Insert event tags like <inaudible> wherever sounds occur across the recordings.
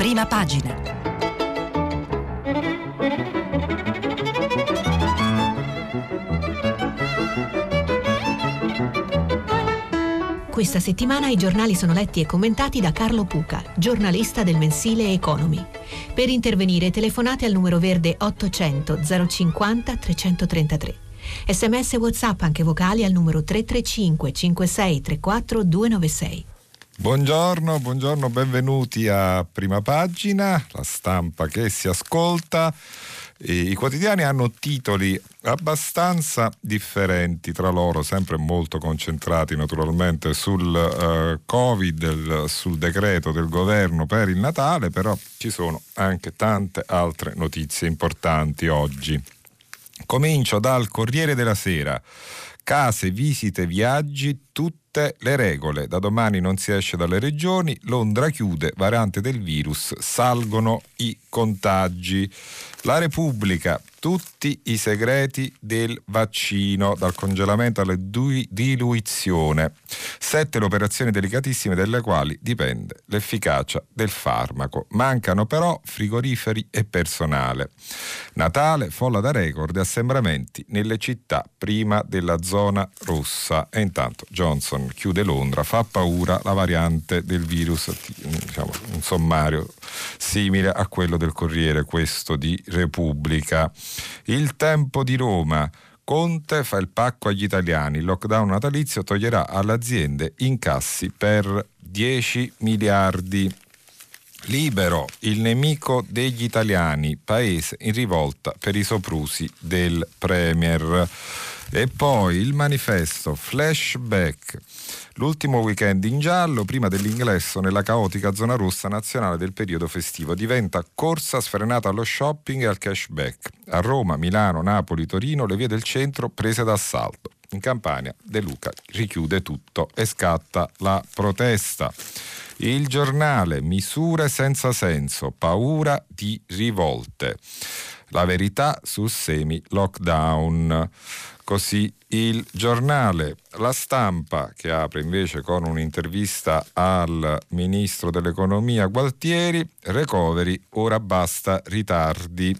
prima pagina. Questa settimana i giornali sono letti e commentati da Carlo Puca, giornalista del mensile Economy. Per intervenire telefonate al numero verde 800 050 333. Sms WhatsApp anche vocali al numero 335 56 34 296. Buongiorno, buongiorno, benvenuti a Prima Pagina, la stampa che si ascolta. I quotidiani hanno titoli abbastanza differenti tra loro, sempre molto concentrati naturalmente sul uh, Covid, sul decreto del governo per il Natale, però ci sono anche tante altre notizie importanti oggi. Comincio dal Corriere della Sera. Case, visite, viaggi, tutte le regole. Da domani non si esce dalle regioni, Londra chiude, variante del virus, salgono i contagi. La Repubblica, tutti i segreti del vaccino, dal congelamento alla diluizione. Sette le operazioni delicatissime delle quali dipende l'efficacia del farmaco. Mancano però frigoriferi e personale. Natale, folla da record e assembramenti nelle città prima della zona rossa. E intanto Johnson chiude Londra, fa paura la variante del virus, diciamo, un sommario simile a quello del Corriere, questo di Repubblica. Il tempo di Roma. Conte fa il pacco agli italiani. Il lockdown natalizio toglierà alle aziende incassi per 10 miliardi. Libero, il nemico degli italiani, paese in rivolta per i soprusi del Premier. E poi il manifesto flashback. L'ultimo weekend in giallo, prima dell'ingresso nella caotica zona rossa nazionale del periodo festivo, diventa corsa sfrenata allo shopping e al cashback. A Roma, Milano, Napoli, Torino, le vie del centro prese d'assalto. In Campania De Luca richiude tutto e scatta la protesta. Il giornale Misure senza senso, paura di rivolte. La verità sul semi-lockdown. Così il giornale La Stampa, che apre invece con un'intervista al ministro dell'economia Gualtieri, recovery, ora basta ritardi.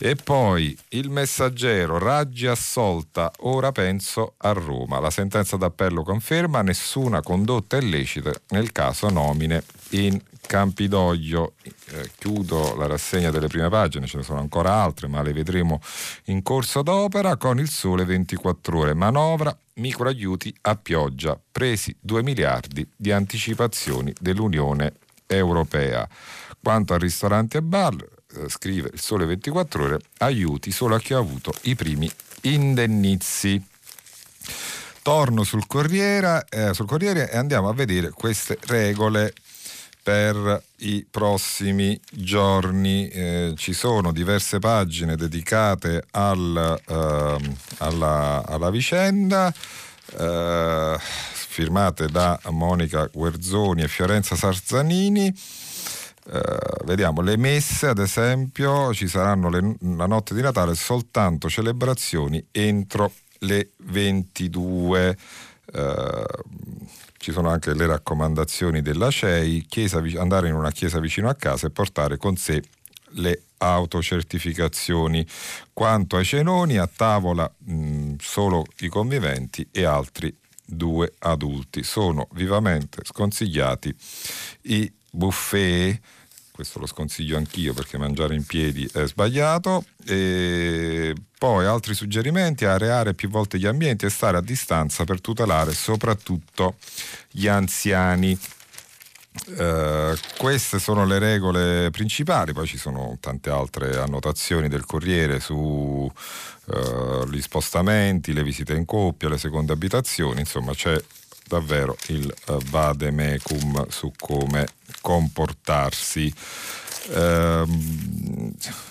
E poi il messaggero, Raggi assolta, ora penso a Roma. La sentenza d'appello conferma nessuna condotta illecita nel caso nomine in Campidoglio. Eh, chiudo la rassegna delle prime pagine, ce ne sono ancora altre, ma le vedremo in corso d'opera con il sole 24 ore. Manovra, microaiuti a pioggia, presi 2 miliardi di anticipazioni dell'Unione Europea. Quanto a ristoranti e bar, eh, scrive il sole 24 ore, aiuti solo a chi ha avuto i primi indennizi torno sul Corriere, eh, sul Corriere e andiamo a vedere queste regole per i prossimi giorni. Eh, ci sono diverse pagine dedicate al, eh, alla, alla, vicenda. Eh, firmate da Monica Guerzoni e Fiorenza Sarzanini. Uh, vediamo le messe ad esempio ci saranno le, la notte di Natale soltanto celebrazioni entro le 22 uh, ci sono anche le raccomandazioni della CEI, chiesa, andare in una chiesa vicino a casa e portare con sé le autocertificazioni. Quanto ai cenoni, a tavola mh, solo i conviventi e altri due adulti. Sono vivamente sconsigliati i buffet questo lo sconsiglio anch'io perché mangiare in piedi è sbagliato. E poi altri suggerimenti, areare più volte gli ambienti e stare a distanza per tutelare soprattutto gli anziani. Uh, queste sono le regole principali, poi ci sono tante altre annotazioni del Corriere sugli uh, spostamenti, le visite in coppia, le seconde abitazioni, insomma c'è davvero il uh, vademecum su come comportarsi. Eh,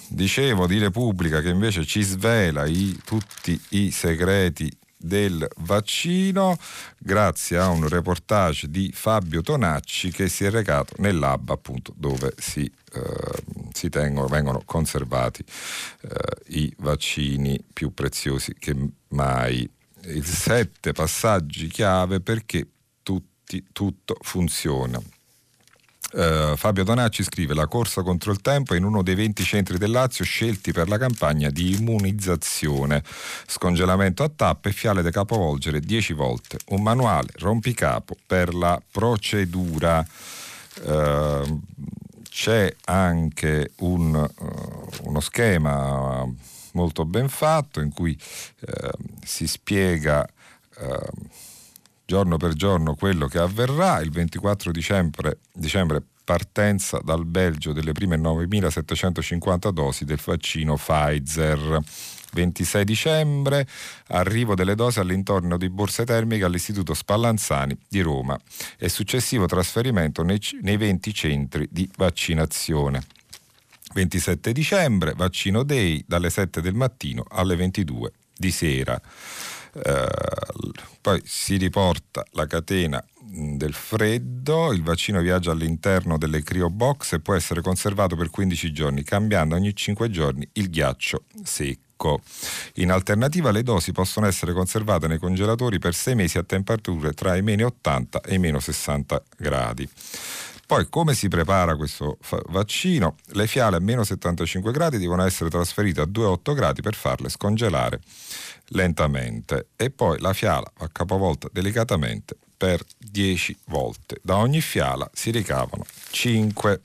dicevo di Repubblica che invece ci svela i, tutti i segreti del vaccino grazie a un reportage di Fabio Tonacci che si è recato nel lab appunto dove si, eh, si tengono, vengono conservati eh, i vaccini più preziosi che mai i sette passaggi chiave perché tutti, tutto funziona. Uh, Fabio Donacci scrive la corsa contro il tempo in uno dei 20 centri del Lazio scelti per la campagna di immunizzazione. Scongelamento a tappe e fiale da capovolgere 10 volte. Un manuale rompicapo per la procedura. Uh, c'è anche un, uh, uno schema molto ben fatto in cui si spiega giorno per giorno quello che avverrà. Il 24 dicembre, dicembre partenza dal Belgio delle prime 9.750 dosi del vaccino Pfizer. 26 dicembre, arrivo delle dosi all'intorno di borse termiche all'Istituto Spallanzani di Roma e successivo trasferimento nei 20 centri di vaccinazione. 27 dicembre, vaccino day dalle 7 del mattino alle 22 di sera. Eh, poi si riporta la catena del freddo, il vaccino viaggia all'interno delle cryobox e può essere conservato per 15 giorni, cambiando ogni 5 giorni il ghiaccio secco. In alternativa le dosi possono essere conservate nei congelatori per 6 mesi a temperature tra i meno 80 e i meno 60 gradi. Poi come si prepara questo vaccino? Le fiale a meno 75 gradi devono essere trasferite a 2,8 gradi per farle scongelare lentamente e poi la fiala va capovolta delicatamente per 10 volte. Da ogni fiala si ricavano 5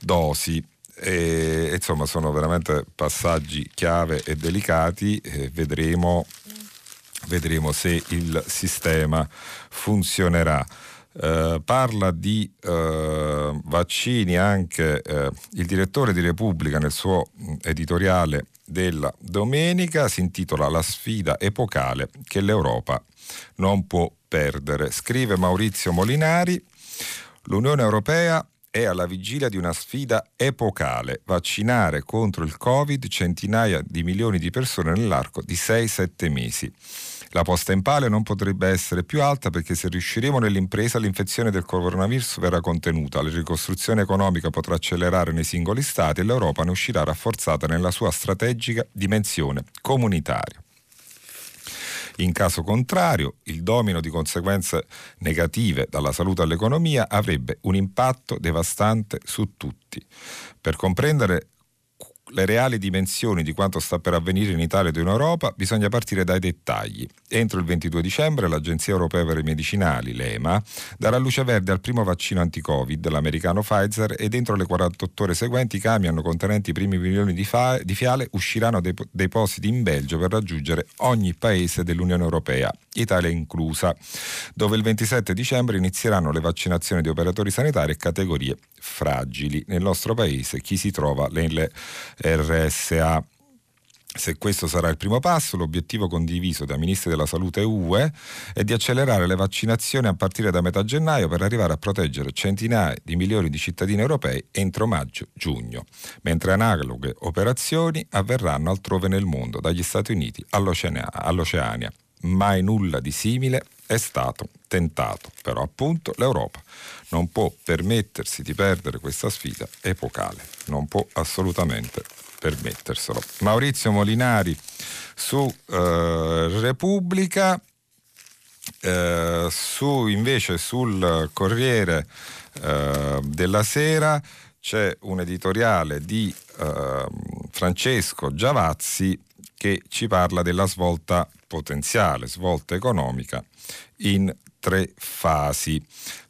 dosi. E, insomma sono veramente passaggi chiave e delicati e vedremo, vedremo se il sistema funzionerà. Uh, parla di uh, vaccini anche uh, il direttore di Repubblica nel suo editoriale della domenica si intitola La sfida epocale che l'Europa non può perdere. Scrive Maurizio Molinari, l'Unione Europea è alla vigilia di una sfida epocale, vaccinare contro il Covid centinaia di milioni di persone nell'arco di 6-7 mesi. La posta in pale non potrebbe essere più alta perché se riusciremo nell'impresa l'infezione del coronavirus verrà contenuta, la ricostruzione economica potrà accelerare nei singoli stati e l'Europa ne uscirà rafforzata nella sua strategica dimensione comunitaria. In caso contrario, il domino di conseguenze negative dalla salute all'economia avrebbe un impatto devastante su tutti. Per comprendere le reali dimensioni di quanto sta per avvenire in Italia ed in Europa, bisogna partire dai dettagli. Entro il 22 dicembre l'Agenzia Europea per i Medicinali, l'EMA, darà luce verde al primo vaccino anti-Covid, l'americano Pfizer, e dentro le 48 ore seguenti i camion contenenti i primi milioni di, fa- di fiale usciranno dei depositi in Belgio per raggiungere ogni paese dell'Unione Europea, Italia inclusa, dove il 27 dicembre inizieranno le vaccinazioni di operatori sanitari e categorie fragili. Nel nostro paese chi si trova nelle RSA. Se questo sarà il primo passo, l'obiettivo condiviso dai ministri della salute UE è di accelerare le vaccinazioni a partire da metà gennaio per arrivare a proteggere centinaia di milioni di cittadini europei entro maggio-giugno, mentre analoghe operazioni avverranno altrove nel mondo, dagli Stati Uniti all'Oceania. Mai nulla di simile è stato tentato, però appunto l'Europa non può permettersi di perdere questa sfida epocale, non può assolutamente permetterselo. Maurizio Molinari su eh, Repubblica, eh, su, invece sul Corriere eh, della Sera c'è un editoriale di eh, Francesco Giavazzi che ci parla della svolta potenziale, svolta economica in tre fasi.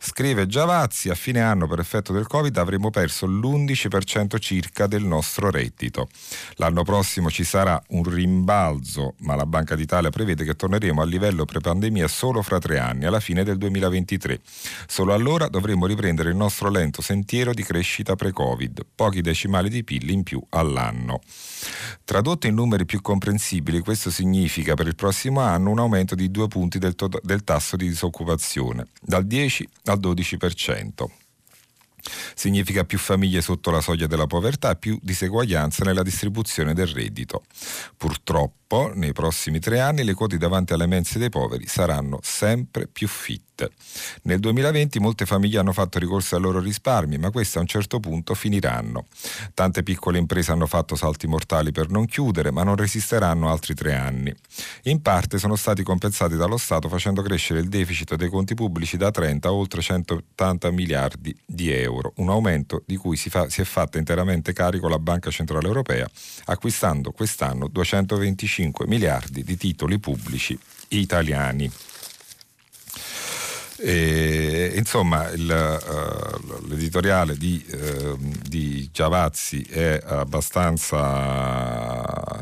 Scrive Giavazzi, a fine anno per effetto del Covid avremo perso l'11% circa del nostro reddito. L'anno prossimo ci sarà un rimbalzo, ma la Banca d'Italia prevede che torneremo al livello pre-pandemia solo fra tre anni, alla fine del 2023. Solo allora dovremo riprendere il nostro lento sentiero di crescita pre-Covid, pochi decimali di PIL in più all'anno. Tradotto in numeri più comprensibili, questo significa per il prossimo anno un aumento di due punti del, to- del tasso di disoccupazione, dal 10 al 12%. Significa più famiglie sotto la soglia della povertà e più diseguaglianza nella distribuzione del reddito. Purtroppo Purtroppo nei prossimi tre anni le quote davanti alle mense dei poveri saranno sempre più fitte. Nel 2020 molte famiglie hanno fatto ricorso ai loro risparmi, ma questi a un certo punto finiranno. Tante piccole imprese hanno fatto salti mortali per non chiudere, ma non resisteranno altri tre anni. In parte sono stati compensati dallo Stato facendo crescere il deficit dei conti pubblici da 30 a oltre 180 miliardi di euro, un aumento di cui si, fa, si è fatta interamente carico la Banca Centrale Europea, acquistando quest'anno 225 miliardi di titoli pubblici italiani. E, insomma, il, uh, l'editoriale di, uh, di, Giavazzi è abbastanza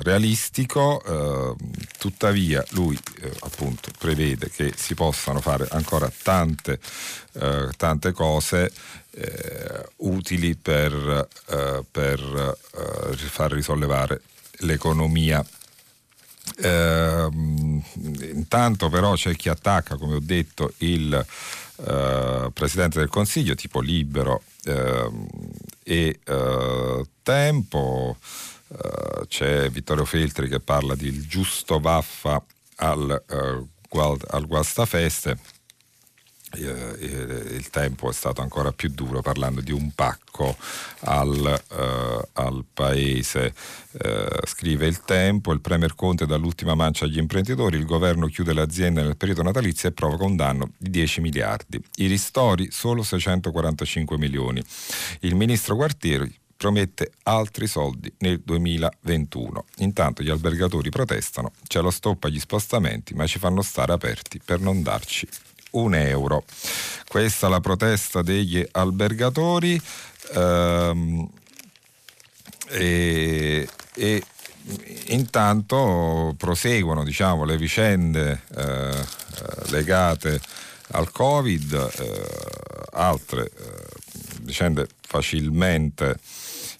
realistico, uh, tuttavia lui appunto prevede che si possano fare ancora tante, tante cose utili per, per far risollevare l'economia eh, intanto però c'è chi attacca, come ho detto, il eh, Presidente del Consiglio, tipo Libero eh, e Tempo. Eh, c'è Vittorio Feltri che parla di giusto vaffa al, eh, al Guastafeste il tempo è stato ancora più duro parlando di un pacco al, uh, al paese. Uh, scrive il tempo, il Premier Conte dall'ultima mancia agli imprenditori, il governo chiude le aziende nel periodo natalizio e provoca un danno di 10 miliardi. I ristori solo 645 milioni. Il ministro Guartieri promette altri soldi nel 2021. Intanto gli albergatori protestano, c'è lo stop agli spostamenti, ma ci fanno stare aperti per non darci un euro. Questa è la protesta degli albergatori ehm, e, e, intanto proseguono diciamo, le vicende eh, legate al Covid, eh, altre eh, vicende facilmente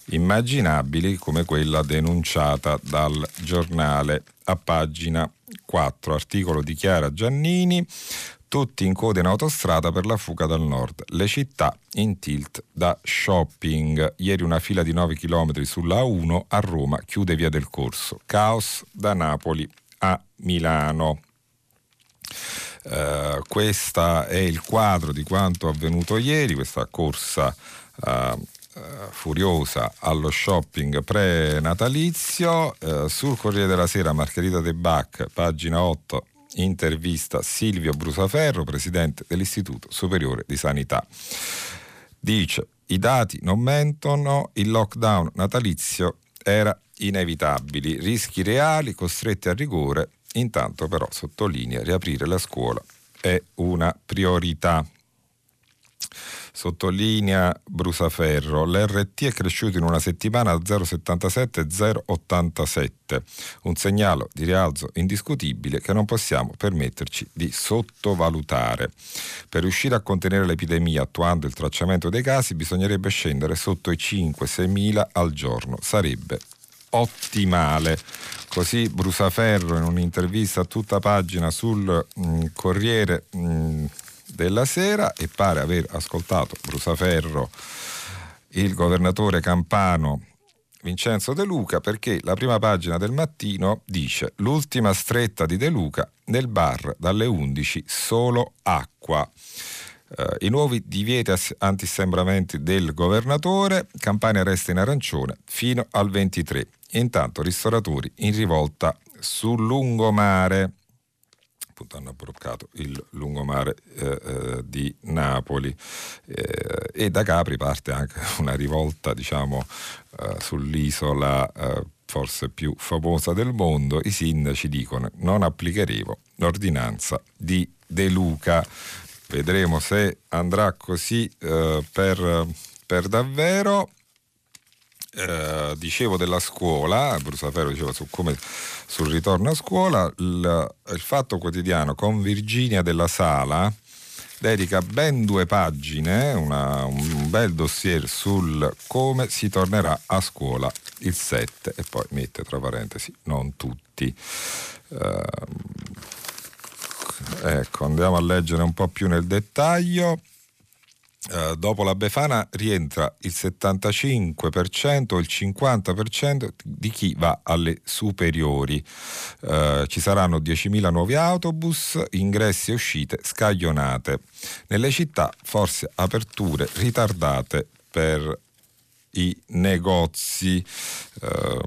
immaginabili come quella denunciata dal giornale a pagina 4, articolo di Chiara Giannini, tutti in coda in autostrada per la fuga dal nord. Le città in tilt da shopping. Ieri una fila di 9 km sulla A1 a Roma chiude via del corso. Caos da Napoli a Milano. Uh, questo è il quadro di quanto avvenuto ieri, questa corsa uh, furiosa allo shopping pre-natalizio. sul Corriere della Sera, Margherita De Bac, pagina 8, intervista Silvio Brusaferro, presidente dell'Istituto Superiore di Sanità. Dice, i dati non mentono, il lockdown natalizio era inevitabile, rischi reali, costretti a rigore, intanto però sottolinea riaprire la scuola è una priorità. Sottolinea Brusaferro, l'RT è cresciuto in una settimana a 0,77-0,87, un segnale di rialzo indiscutibile che non possiamo permetterci di sottovalutare. Per riuscire a contenere l'epidemia attuando il tracciamento dei casi bisognerebbe scendere sotto i 5-6 mila al giorno, sarebbe ottimale. Così Brusaferro in un'intervista a tutta pagina sul mh, mm, Corriere mh, mm, della sera e pare aver ascoltato Brusaferro, il governatore campano Vincenzo De Luca perché la prima pagina del mattino dice l'ultima stretta di De Luca nel bar dalle 11 solo acqua. Uh, I nuovi divieti antisembramenti del governatore, Campania resta in arancione fino al 23. Intanto ristoratori in rivolta sul lungomare appunto hanno bloccato il lungomare eh, eh, di Napoli eh, e da Capri parte anche <laughs> una rivolta diciamo eh, sull'isola eh, forse più famosa del mondo, i sindaci dicono non applicheremo l'ordinanza di De Luca. Vedremo se andrà così eh, per, per davvero. Eh, dicevo della scuola, Brusaferro diceva su come sul ritorno a scuola, il, il Fatto Quotidiano con Virginia della Sala dedica ben due pagine, una, un bel dossier sul come si tornerà a scuola il 7 e poi mette tra parentesi non tutti. Uh, ecco, andiamo a leggere un po' più nel dettaglio. Uh, dopo la Befana rientra il 75% o il 50% di chi va alle superiori. Uh, ci saranno 10.000 nuovi autobus, ingressi e uscite scaglionate. Nelle città forse aperture ritardate per i negozi. Uh,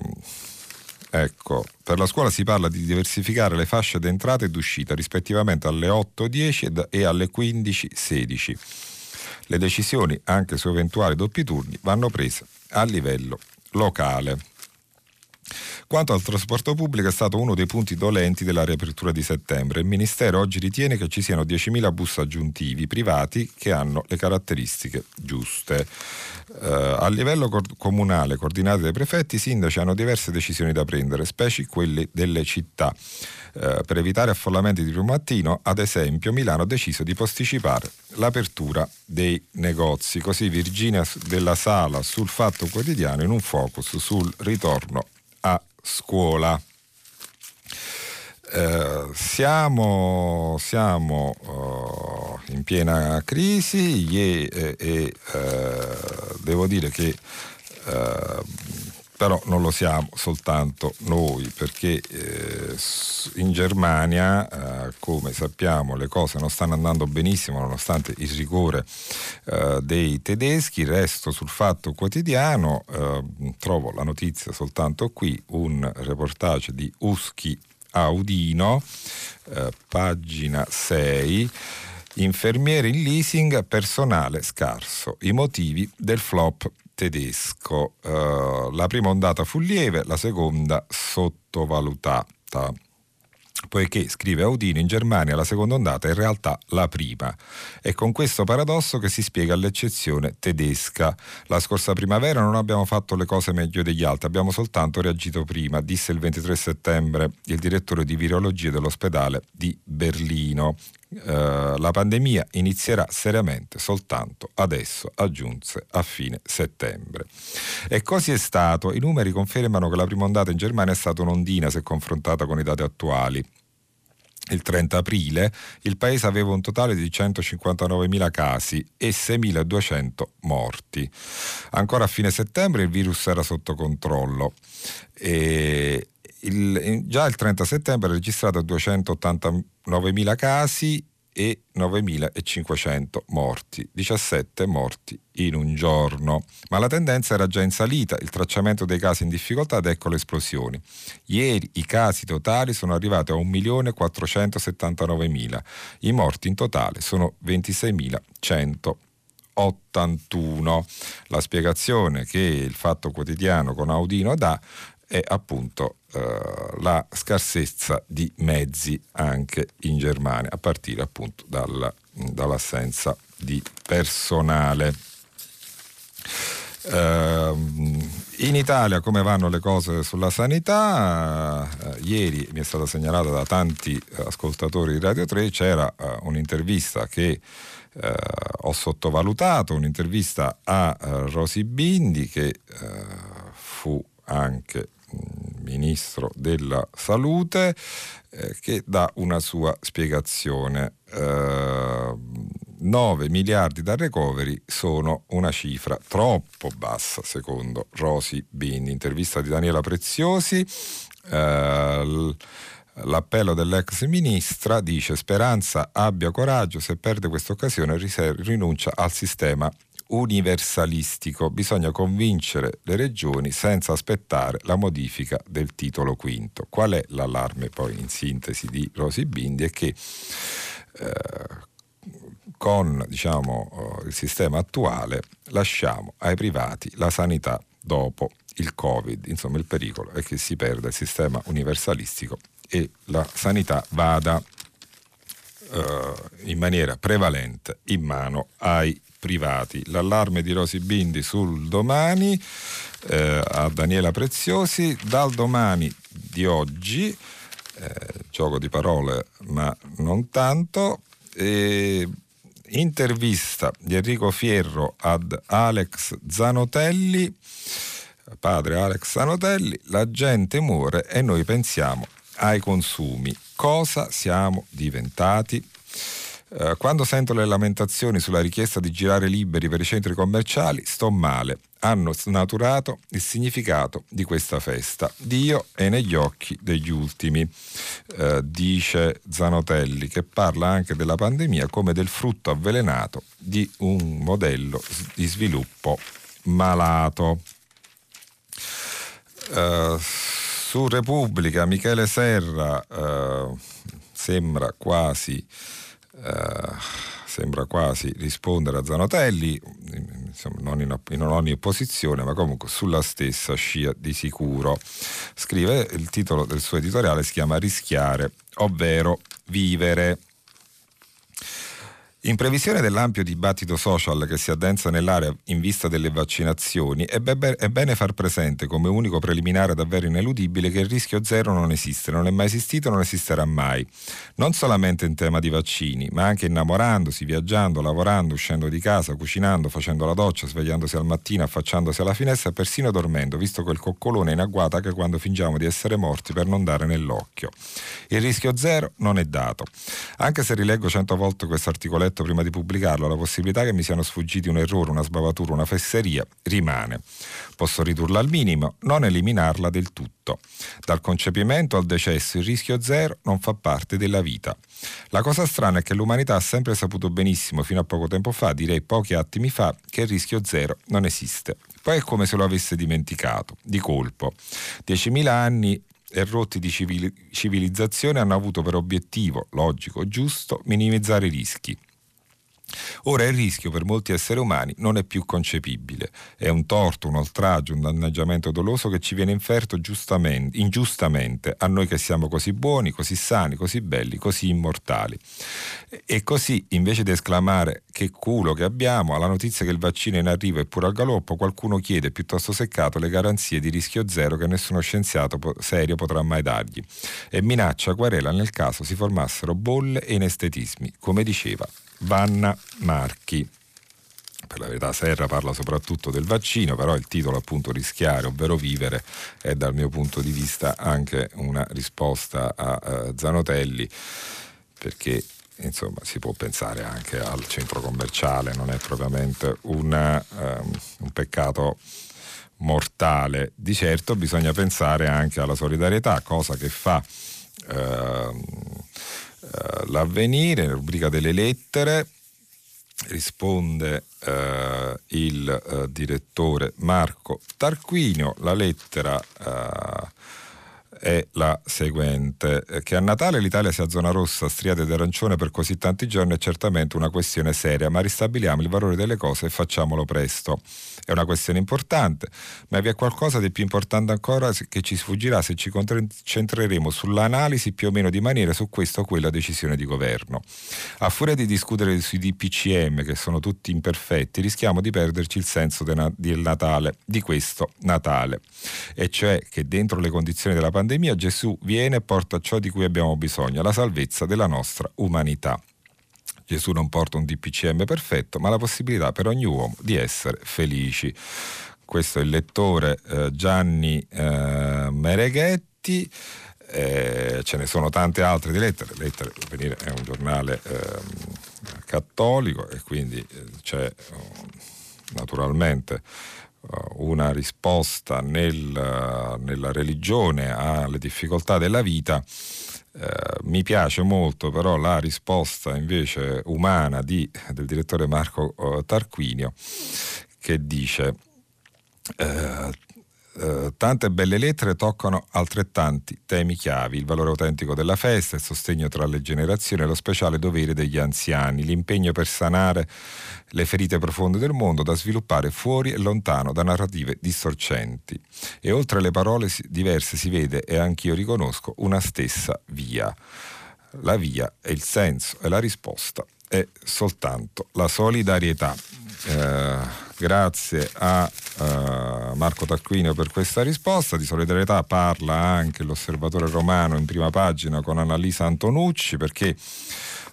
Ecco, per la scuola si parla di diversificare le fasce d'entrata e d'uscita rispettivamente alle 8.10 e alle 15.16. Le decisioni, anche su eventuali doppi turni, vanno prese a livello locale. Quanto al trasporto pubblico è stato uno dei punti dolenti della riapertura di settembre. Il Ministero oggi ritiene che ci siano 10.000 bus aggiuntivi privati che hanno le caratteristiche giuste. Uh, a livello co- comunale, coordinate dai prefetti, i sindaci hanno diverse decisioni da prendere, specie quelle delle città. Uh, per evitare affollamenti di primo mattino, ad esempio, Milano ha deciso di posticipare l'apertura dei negozi. Così Virginia della Sala sul Fatto Quotidiano in un focus sul ritorno a scuola. Eh, siamo, siamo uh, in piena crisi e, e, uh, devo dire che uh, però non lo siamo soltanto noi perché eh, in Germania eh, come sappiamo le cose non stanno andando benissimo nonostante il rigore eh, dei tedeschi. Resto sul fatto quotidiano eh, trovo la notizia soltanto qui un reportage di Uschi Audino eh, pagina 6 infermieri in leasing personale scarso. I motivi del flop tedesco. Uh, la prima ondata fu lieve, la seconda sottovalutata poiché, scrive Audino, in Germania la seconda ondata è in realtà la prima. È con questo paradosso che si spiega l'eccezione tedesca. La scorsa primavera non abbiamo fatto le cose meglio degli altri, abbiamo soltanto reagito prima, disse il 23 settembre il direttore di virologia dell'ospedale di Berlino. Uh, la pandemia inizierà seriamente soltanto adesso, aggiunse a fine settembre. E così è stato. I numeri confermano che la prima ondata in Germania è stata un'ondina se confrontata con i dati attuali. Il 30 aprile il paese aveva un totale di 159.000 casi e 6.200 morti. Ancora a fine settembre il virus era sotto controllo. E il, già il 30 settembre ha registrato 289.000 casi e 9.500 morti, 17 morti in un giorno. Ma la tendenza era già in salita, il tracciamento dei casi in difficoltà ed ecco le esplosioni. Ieri i casi totali sono arrivati a 1.479.000, i morti in totale sono 26.181. La spiegazione che il Fatto Quotidiano con Audino dà è appunto eh, la scarsezza di mezzi anche in Germania, a partire appunto dalla, dall'assenza di personale. Uh, in Italia come vanno le cose sulla sanità? Uh, ieri mi è stata segnalata da tanti ascoltatori di Radio 3, c'era uh, un'intervista che ho sottovalutato, un'intervista a Rosy Bindi che fu anche ministro della salute eh, che dà una sua spiegazione. Eh, 9 miliardi da recovery sono una cifra troppo bassa secondo Rosi Bindi. Intervista di Daniela Preziosi. Eh, L'appello dell'ex ministra dice Speranza abbia coraggio, se perde questa occasione rinuncia al sistema universalistico, bisogna convincere le regioni senza aspettare la modifica del titolo quinto. Qual è l'allarme poi in sintesi di Rosi Bindi? È che eh, con diciamo, eh, il sistema attuale lasciamo ai privati la sanità dopo il Covid, insomma il pericolo è che si perda il sistema universalistico e la sanità vada eh, in maniera prevalente in mano ai privati. L'allarme di Rosi Bindi sul domani eh, a Daniela Preziosi, dal domani di oggi, eh, gioco di parole ma non tanto, eh, intervista di Enrico Fierro ad Alex Zanotelli, padre Alex Zanotelli, la gente muore e noi pensiamo ai consumi. Cosa siamo diventati? Uh, quando sento le lamentazioni sulla richiesta di girare liberi per i centri commerciali, sto male. Hanno snaturato il significato di questa festa. Dio è negli occhi degli ultimi, uh, dice Zanotelli, che parla anche della pandemia come del frutto avvelenato di un modello di sviluppo malato. Uh, su Repubblica Michele Serra sembra quasi eh, sembra quasi rispondere a Zanotelli, insomma, non, in, in ogni opposizione, ma comunque sulla stessa scia di sicuro. Scrive il titolo del suo editoriale si chiama Rischiare, ovvero vivere. In previsione dell'ampio dibattito social che si addensa nell'area in vista delle vaccinazioni, è, be- è, bene far presente come unico preliminare davvero ineludibile che il rischio zero non esiste, non è mai esistito e non esisterà mai. Non solamente in tema di vaccini, ma anche innamorandosi, viaggiando, lavorando, uscendo di casa, cucinando, facendo la doccia, svegliandosi al mattino, affacciandosi alla finestra, persino dormendo, visto quel coccolone in agguata anche quando fingiamo di essere morti per non dare nell'occhio. Il rischio zero non è dato. Anche se rileggo cento volte questo articoletto letto prima di pubblicarlo, la possibilità che mi siano sfuggiti un errore, una sbavatura, una fesseria rimane. Posso ridurla al minimo, non eliminarla del tutto. Dal concepimento al decesso il rischio zero non fa parte della vita. La cosa strana è che l'umanità ha sempre saputo benissimo, fino a poco tempo fa, direi pochi attimi fa, che il rischio zero non esiste. Poi è come se lo avesse dimenticato, di colpo. Diecimila anni e di civilizzazione hanno avuto per obiettivo, logico, giusto, minimizzare i rischi. Ora il rischio per molti esseri umani non è più concepibile. È un torto, un oltraggio, un danneggiamento doloso che ci viene inferto ingiustamente a noi che siamo così buoni, così sani, così belli, così immortali. E così, invece di esclamare che culo che abbiamo, alla notizia che il vaccino è in arrivo e pure al galoppo, qualcuno chiede piuttosto seccato le garanzie di rischio zero che nessuno scienziato serio potrà mai dargli e minaccia querela nel caso si formassero bolle e inestetismi, come diceva Vanna Marchi. Per la verità Serra parla soprattutto del vaccino, però il titolo appunto rischiare, ovvero vivere, è dal mio punto di vista anche una risposta a uh, Zanotelli, perché insomma si può pensare anche al centro commerciale, non è propriamente una, um, un peccato mortale. Di certo bisogna pensare anche alla solidarietà, cosa che fa... Uh, uh, l'avvenire, rubrica delle lettere, risponde uh, il uh, direttore Marco Tarquinio, la lettera è la seguente, che a Natale l'Italia sia zona rossa, striata ed arancione per così tanti giorni è certamente una questione seria, ma ristabiliamo il valore delle cose e facciamolo presto. È una questione importante, ma vi è qualcosa di più importante ancora che ci sfuggirà se ci concentreremo sull'analisi più o meno di maniera su questa o quella decisione di governo. A furia di discutere sui DPCM, che sono tutti imperfetti, rischiamo di perderci il senso del Natale, di questo Natale, e cioè che dentro le condizioni della pandemia pandemia Gesù viene e porta ciò di cui abbiamo bisogno, la salvezza della nostra umanità. Gesù non porta un DPCM perfetto, ma la possibilità per ogni uomo di essere felici. Questo è il lettore eh, Gianni eh, Mereghetti. Eh, ce ne sono tante altre di lettere. Lettere venire è un giornale ehm, cattolico e quindi eh, c'è naturalmente eh, una risposta nel, nella religione alle difficoltà della vita. Eh, mi piace molto però la risposta invece umana di, del direttore Marco eh, Tarquinio che dice eh, eh, tante belle lettere toccano altrettanti temi chiavi, il valore autentico della festa, il sostegno tra le generazioni lo speciale dovere degli anziani, l'impegno per sanare le ferite profonde del mondo da sviluppare fuori e lontano da narrative distorcenti. E oltre le parole diverse si vede, e anch'io riconosco, una stessa via. La via è il senso e la risposta è soltanto la solidarietà. Eh, grazie a uh, Marco Tacquino per questa risposta. Di solidarietà parla anche l'osservatore romano in prima pagina con Annalisa Antonucci perché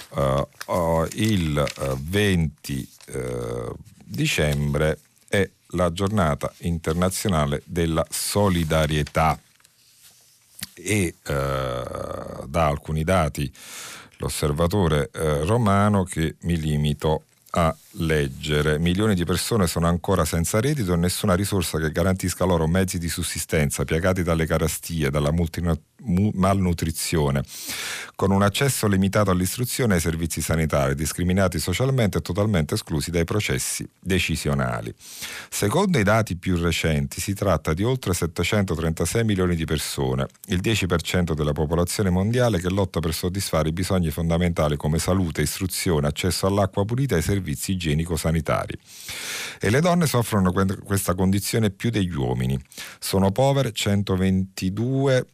uh, il 20 uh, dicembre è la giornata internazionale della solidarietà e da alcuni dati l'osservatore eh, romano che mi limito a leggere. Milioni di persone sono ancora senza reddito e nessuna risorsa che garantisca loro mezzi di sussistenza, piegati dalle carestie, dalla malnutrizione, con un accesso limitato all'istruzione e ai servizi sanitari, discriminati socialmente e totalmente esclusi dai processi decisionali. Secondo i dati più recenti si tratta di oltre 736 milioni di persone, il 10% della popolazione mondiale che lotta per soddisfare i bisogni fondamentali come salute, istruzione, accesso all'acqua pulita e servizi igienico-sanitari. E le donne soffrono questa condizione più degli uomini. Sono povere 122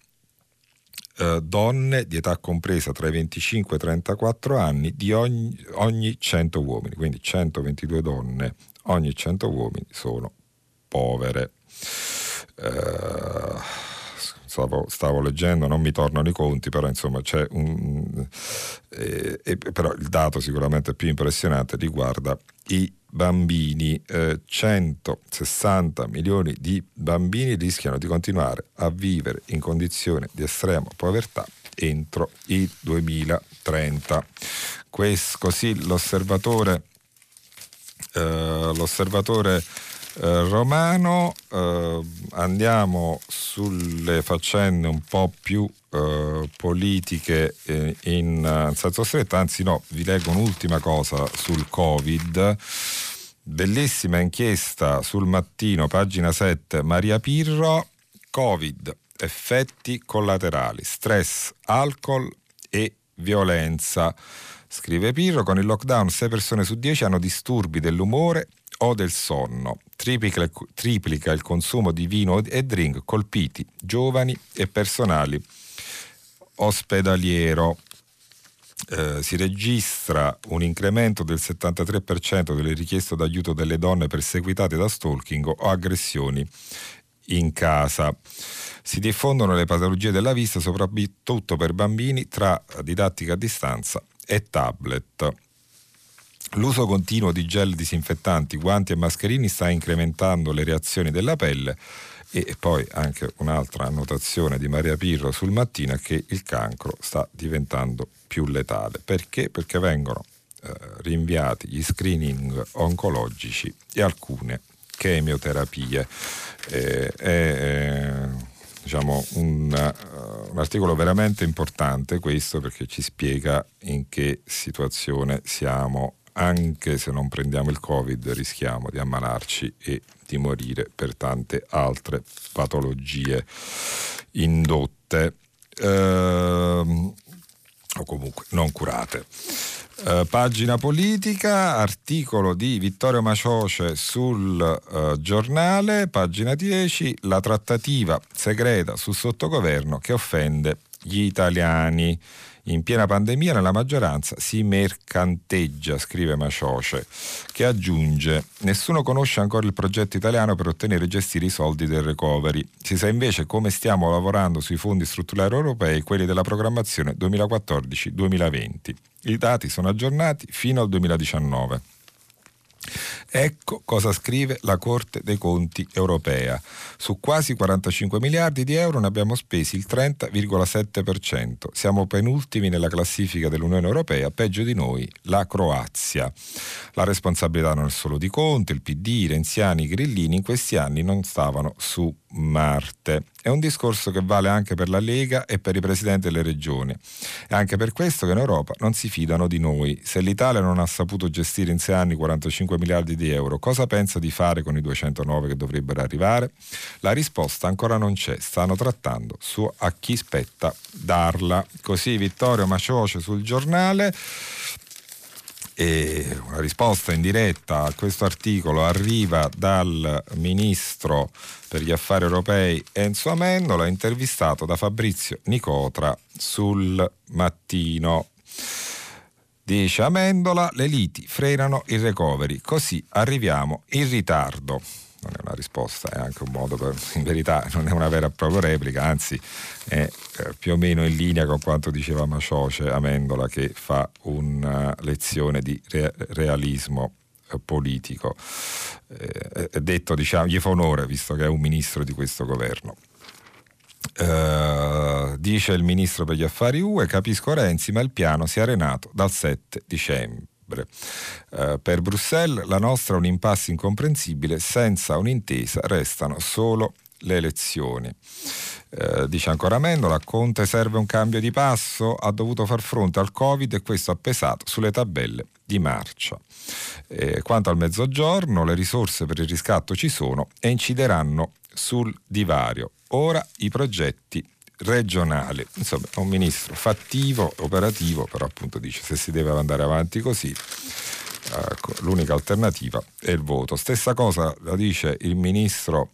eh, donne di età compresa tra i 25 e i 34 anni di ogni, ogni 100 uomini, quindi 122 donne ogni 100 uomini sono povere. Uh, stavo, stavo, leggendo, non mi tornano i conti, però insomma c'è un... Eh, eh, però il dato sicuramente più impressionante riguarda i bambini. Eh, 160 milioni di bambini rischiano di continuare a vivere in condizioni di estrema povertà entro il 2030. Questo, così l'osservatore, eh, l'osservatore eh, romano, eh, andiamo sulle faccende un po' più eh, politiche eh, in, in senso stretto, anzi no, vi leggo un'ultima cosa sul Covid. Bellissima inchiesta sul mattino, pagina 7, Maria Pirro, Covid, effetti collaterali, stress, alcol e violenza. Scrive Pirro, con il lockdown 6 persone su 10 hanno disturbi dell'umore o del sonno. Triplica, triplica il consumo di vino e drink colpiti giovani e personali ospedaliero. Eh, si registra un incremento del 73% delle richieste d'aiuto delle donne perseguitate da stalking o aggressioni in casa. Si diffondono le patologie della vista soprattutto per bambini tra didattica a distanza e tablet. L'uso continuo di gel disinfettanti, guanti e mascherini sta incrementando le reazioni della pelle e poi anche un'altra annotazione di Maria Pirro sul mattino è che il cancro sta diventando più letale. Perché? Perché vengono eh, rinviati gli screening oncologici e alcune chemioterapie. Eh, eh, diciamo, un, uh, un articolo veramente importante questo perché ci spiega in che situazione siamo anche se non prendiamo il Covid rischiamo di ammalarci e di morire per tante altre patologie indotte ehm, o comunque non curate. Uh, pagina politica, articolo di Vittorio Macioce sul uh, giornale, pagina 10, la trattativa segreta sul sottogoverno che offende gli italiani. In piena pandemia nella maggioranza si mercanteggia, scrive Macioce, che aggiunge nessuno conosce ancora il progetto italiano per ottenere e gestire i soldi del recovery. Si sa invece come stiamo lavorando sui fondi strutturali europei, quelli della programmazione 2014-2020. I dati sono aggiornati fino al 2019. Ecco cosa scrive la Corte dei Conti europea. Su quasi 45 miliardi di euro ne abbiamo spesi il 30,7%. Siamo penultimi nella classifica dell'Unione Europea, peggio di noi la Croazia. La responsabilità non è solo di Conte, il PD, i Renziani, i Grillini in questi anni non stavano su Marte. È un discorso che vale anche per la Lega e per i presidenti delle regioni. È anche per questo che in Europa non si fidano di noi. Se l'Italia non ha saputo gestire in sei anni 45 miliardi di euro, cosa pensa di fare con i 209 che dovrebbero arrivare? La risposta ancora non c'è, stanno trattando su a chi spetta darla. Così Vittorio Macioce sul giornale. E una risposta in diretta a questo articolo arriva dal ministro per gli affari europei Enzo Amendola, intervistato da Fabrizio Nicotra sul mattino. Dice Amendola, le liti frenano il recovery, così arriviamo in ritardo non è una risposta, è anche un modo per, <laughs> in verità non è una vera e propria replica, anzi è eh, più o meno in linea con quanto diceva Macioce Amendola che fa una lezione di re- realismo eh, politico. Eh, detto, diciamo, gli fa onore visto che è un ministro di questo governo. Uh, dice il ministro per gli affari UE, capisco Renzi, ma il piano si è arenato dal 7 dicembre. Uh, per Bruxelles la nostra è un impasse incomprensibile, senza un'intesa restano solo le elezioni. Eh, dice ancora Mendola, Conte serve un cambio di passo, ha dovuto far fronte al Covid e questo ha pesato sulle tabelle di marcia. Eh, quanto al mezzogiorno, le risorse per il riscatto ci sono e incideranno sul divario. Ora i progetti regionali. Insomma, un ministro fattivo, operativo, però appunto dice se si deve andare avanti così, ecco, l'unica alternativa è il voto. Stessa cosa la dice il ministro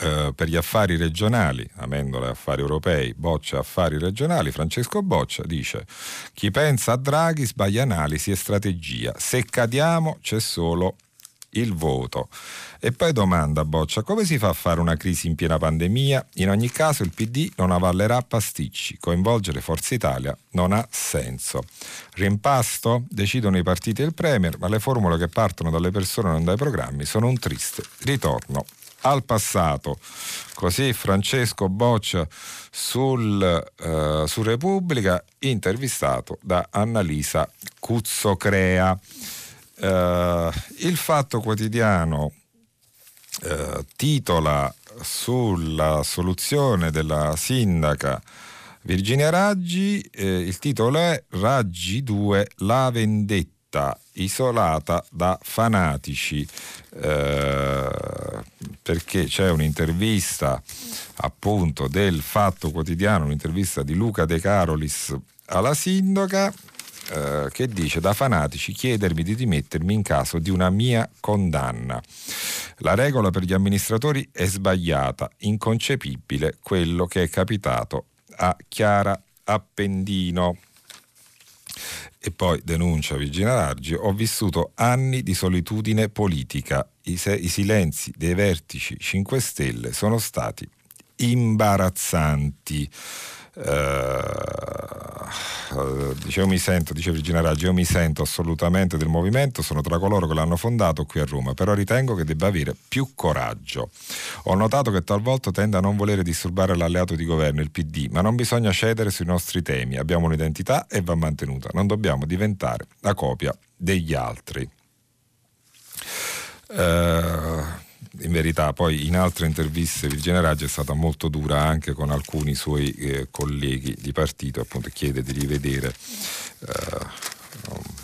eh, per gli affari regionali, Amendola affari europei, Boccia affari regionali, Francesco Boccia dice chi pensa a Draghi sbaglia analisi e strategia, se cadiamo c'è solo il voto. E poi domanda Boccia, come si fa a fare una crisi in piena pandemia? In ogni caso il PD non avallerà pasticci, coinvolgere Forza Italia non ha senso. Rimpasto? Decidono i partiti e il Premier, ma le formule che partono dalle persone non dai programmi sono un triste ritorno al passato. Così Francesco Boccia sul, uh, su Repubblica, intervistato da Annalisa Cuzzocrea. Uh, il Fatto Quotidiano uh, titola sulla soluzione della sindaca Virginia Raggi, eh, il titolo è Raggi 2, la vendetta isolata da fanatici. Eh, perché c'è un'intervista appunto del Fatto Quotidiano, un'intervista di Luca De Carolis alla sindaca eh, che dice da fanatici chiedermi di dimettermi in caso di una mia condanna. La regola per gli amministratori è sbagliata, inconcepibile quello che è capitato a Chiara Appendino. E poi denuncia Virginia Raggi, ho vissuto anni di solitudine politica, I, se- i silenzi dei vertici 5 Stelle sono stati imbarazzanti. Uh, dice, mi sento, dice Virginia Raggi, io mi sento assolutamente del movimento, sono tra coloro che l'hanno fondato qui a Roma, però ritengo che debba avere più coraggio. Ho notato che talvolta tende a non volere disturbare l'alleato di governo, il PD, ma non bisogna cedere sui nostri temi, abbiamo un'identità e va mantenuta, non dobbiamo diventare la copia degli altri. Uh, in verità poi in altre interviste Virginia Raggi è stata molto dura anche con alcuni suoi eh, colleghi di partito, appunto chiede di rivedere eh,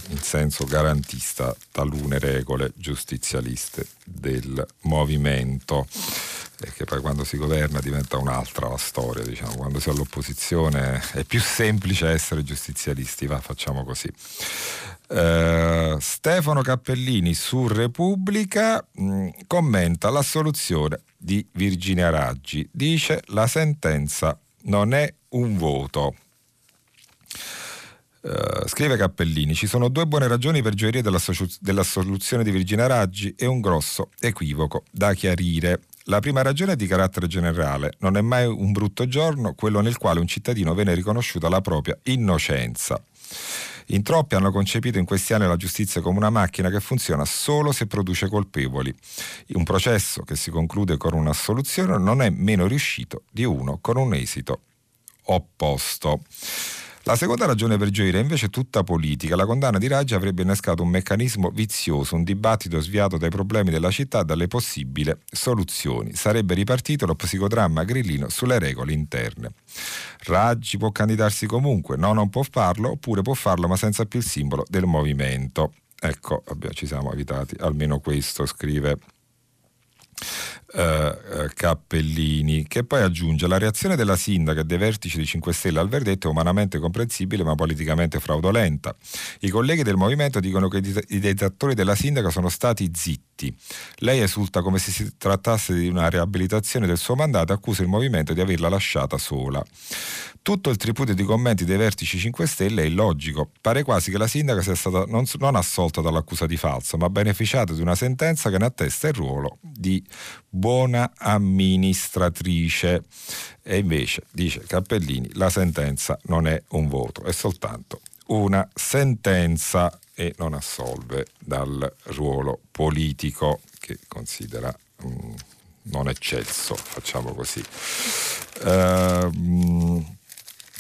in senso garantista talune regole giustizialiste del movimento che poi quando si governa diventa un'altra la storia, diciamo, quando si è all'opposizione è più semplice essere giustizialisti, va, facciamo così. Uh, Stefano Cappellini su Repubblica mh, mm, commenta la soluzione di Virginia Raggi. Dice la sentenza non è un voto. Uh, scrive Cappellini, ci sono due buone ragioni per gioire della, della soluzione di Virginia Raggi e un grosso equivoco da chiarire. La prima ragione è di carattere generale. Non è mai un brutto giorno quello nel quale un cittadino viene riconosciuta la propria innocenza. In troppi hanno concepito in questi anni la giustizia come una macchina che funziona solo se produce colpevoli. Un processo che si conclude con un'assoluzione non è meno riuscito di uno con un esito opposto. La seconda ragione per gioire è invece tutta politica. La condanna di Raggi avrebbe innescato un meccanismo vizioso, un dibattito sviato dai problemi della città e dalle possibili soluzioni. Sarebbe ripartito lo psicodramma grillino sulle regole interne. Raggi può candidarsi comunque, no, non può farlo, oppure può farlo ma senza più il simbolo del movimento. Ecco, vabbè, ci siamo evitati almeno questo, scrive Uh, Cappellini, che poi aggiunge la reazione della sindaca e dei vertici di 5 Stelle al verdetto è umanamente comprensibile ma politicamente fraudolenta. I colleghi del movimento dicono che i detrattori della sindaca sono stati zitti. Lei esulta come se si trattasse di una riabilitazione del suo mandato e accusa il movimento di averla lasciata sola. Tutto il tripudio di commenti dei vertici 5 Stelle è illogico. Pare quasi che la sindaca sia stata non, non assolta dall'accusa di falso, ma beneficiata di una sentenza che ne attesta il ruolo di buona amministratrice. E invece, dice Cappellini, la sentenza non è un voto, è soltanto una sentenza e non assolve dal ruolo politico che considera... Um, non eccelso, facciamo così. Uh,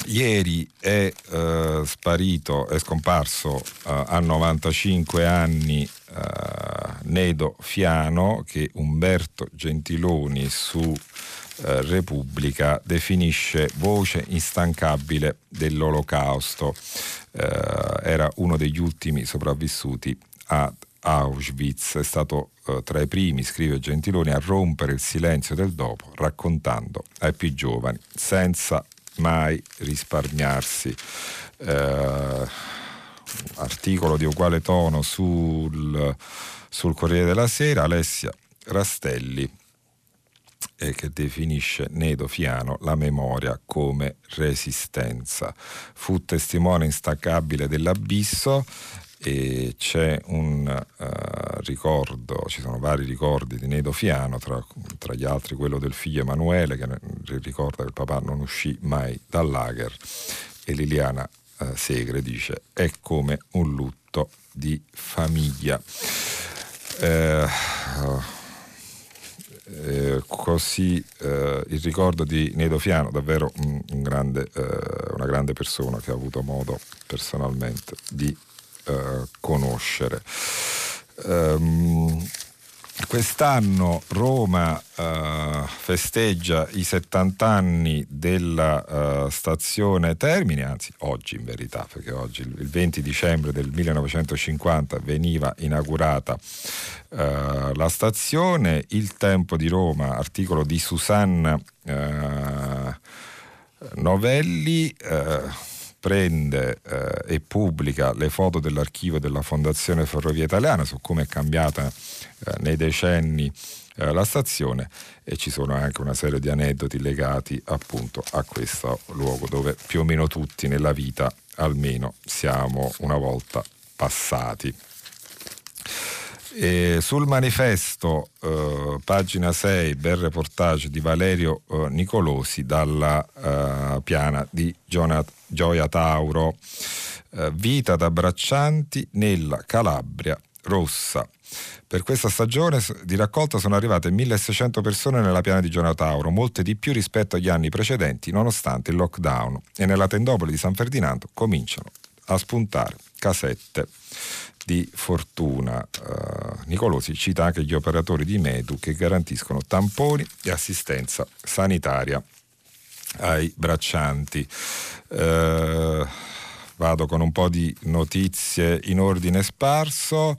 Ieri è eh, sparito, è scomparso eh, a 95 anni eh, Nedo Fiano che Umberto Gentiloni su eh, Repubblica definisce voce instancabile dell'olocausto. Eh, era uno degli ultimi sopravvissuti ad Auschwitz, è stato eh, tra i primi, scrive Gentiloni, a rompere il silenzio del dopo, raccontando ai più giovani, senza mai risparmiarsi. Eh, articolo di uguale tono sul, sul Corriere della Sera, Alessia Rastelli eh, che definisce Nedo Fiano la memoria come resistenza. Fu testimone instancabile dell'abisso e c'è un uh, ricordo, ci sono vari ricordi di Nedo Fiano, tra, tra, gli altri quello del figlio Emanuele che ricorda che il papà non uscì mai dal lager e Liliana uh, Segre dice è come un lutto di famiglia. Eh, eh, così eh, il ricordo di Nedo Fiano, davvero un, un grande, eh, una grande persona che ho avuto modo personalmente di eh, conoscere. Um, Quest'anno Roma uh, festeggia i 70 anni della uh, stazione Termini, anzi oggi in verità, perché oggi il 20 dicembre del 1950 veniva inaugurata uh, la stazione. Il Tempo di Roma, articolo di Susanna Novelli prende eh, e pubblica le foto dell'archivio della Fondazione Ferrovia Italiana su come è cambiata eh, nei decenni eh, la stazione e ci sono anche una serie di aneddoti legati appunto a questo luogo dove più o meno tutti nella vita almeno siamo una volta passati. E sul manifesto, eh, pagina 6, bel reportage di Valerio eh, Nicolosi dalla eh, piana di Jonat- Gioia Tauro, eh, vita da braccianti nella Calabria rossa. Per questa stagione di raccolta sono arrivate 1600 persone nella piana di Gioia Tauro, molte di più rispetto agli anni precedenti, nonostante il lockdown. E nella tendopoli di San Ferdinando cominciano a spuntare casette di fortuna. Uh, Nicolosi cita anche gli operatori di Medu che garantiscono tamponi e assistenza sanitaria ai braccianti. Uh, vado con un po' di notizie in ordine sparso.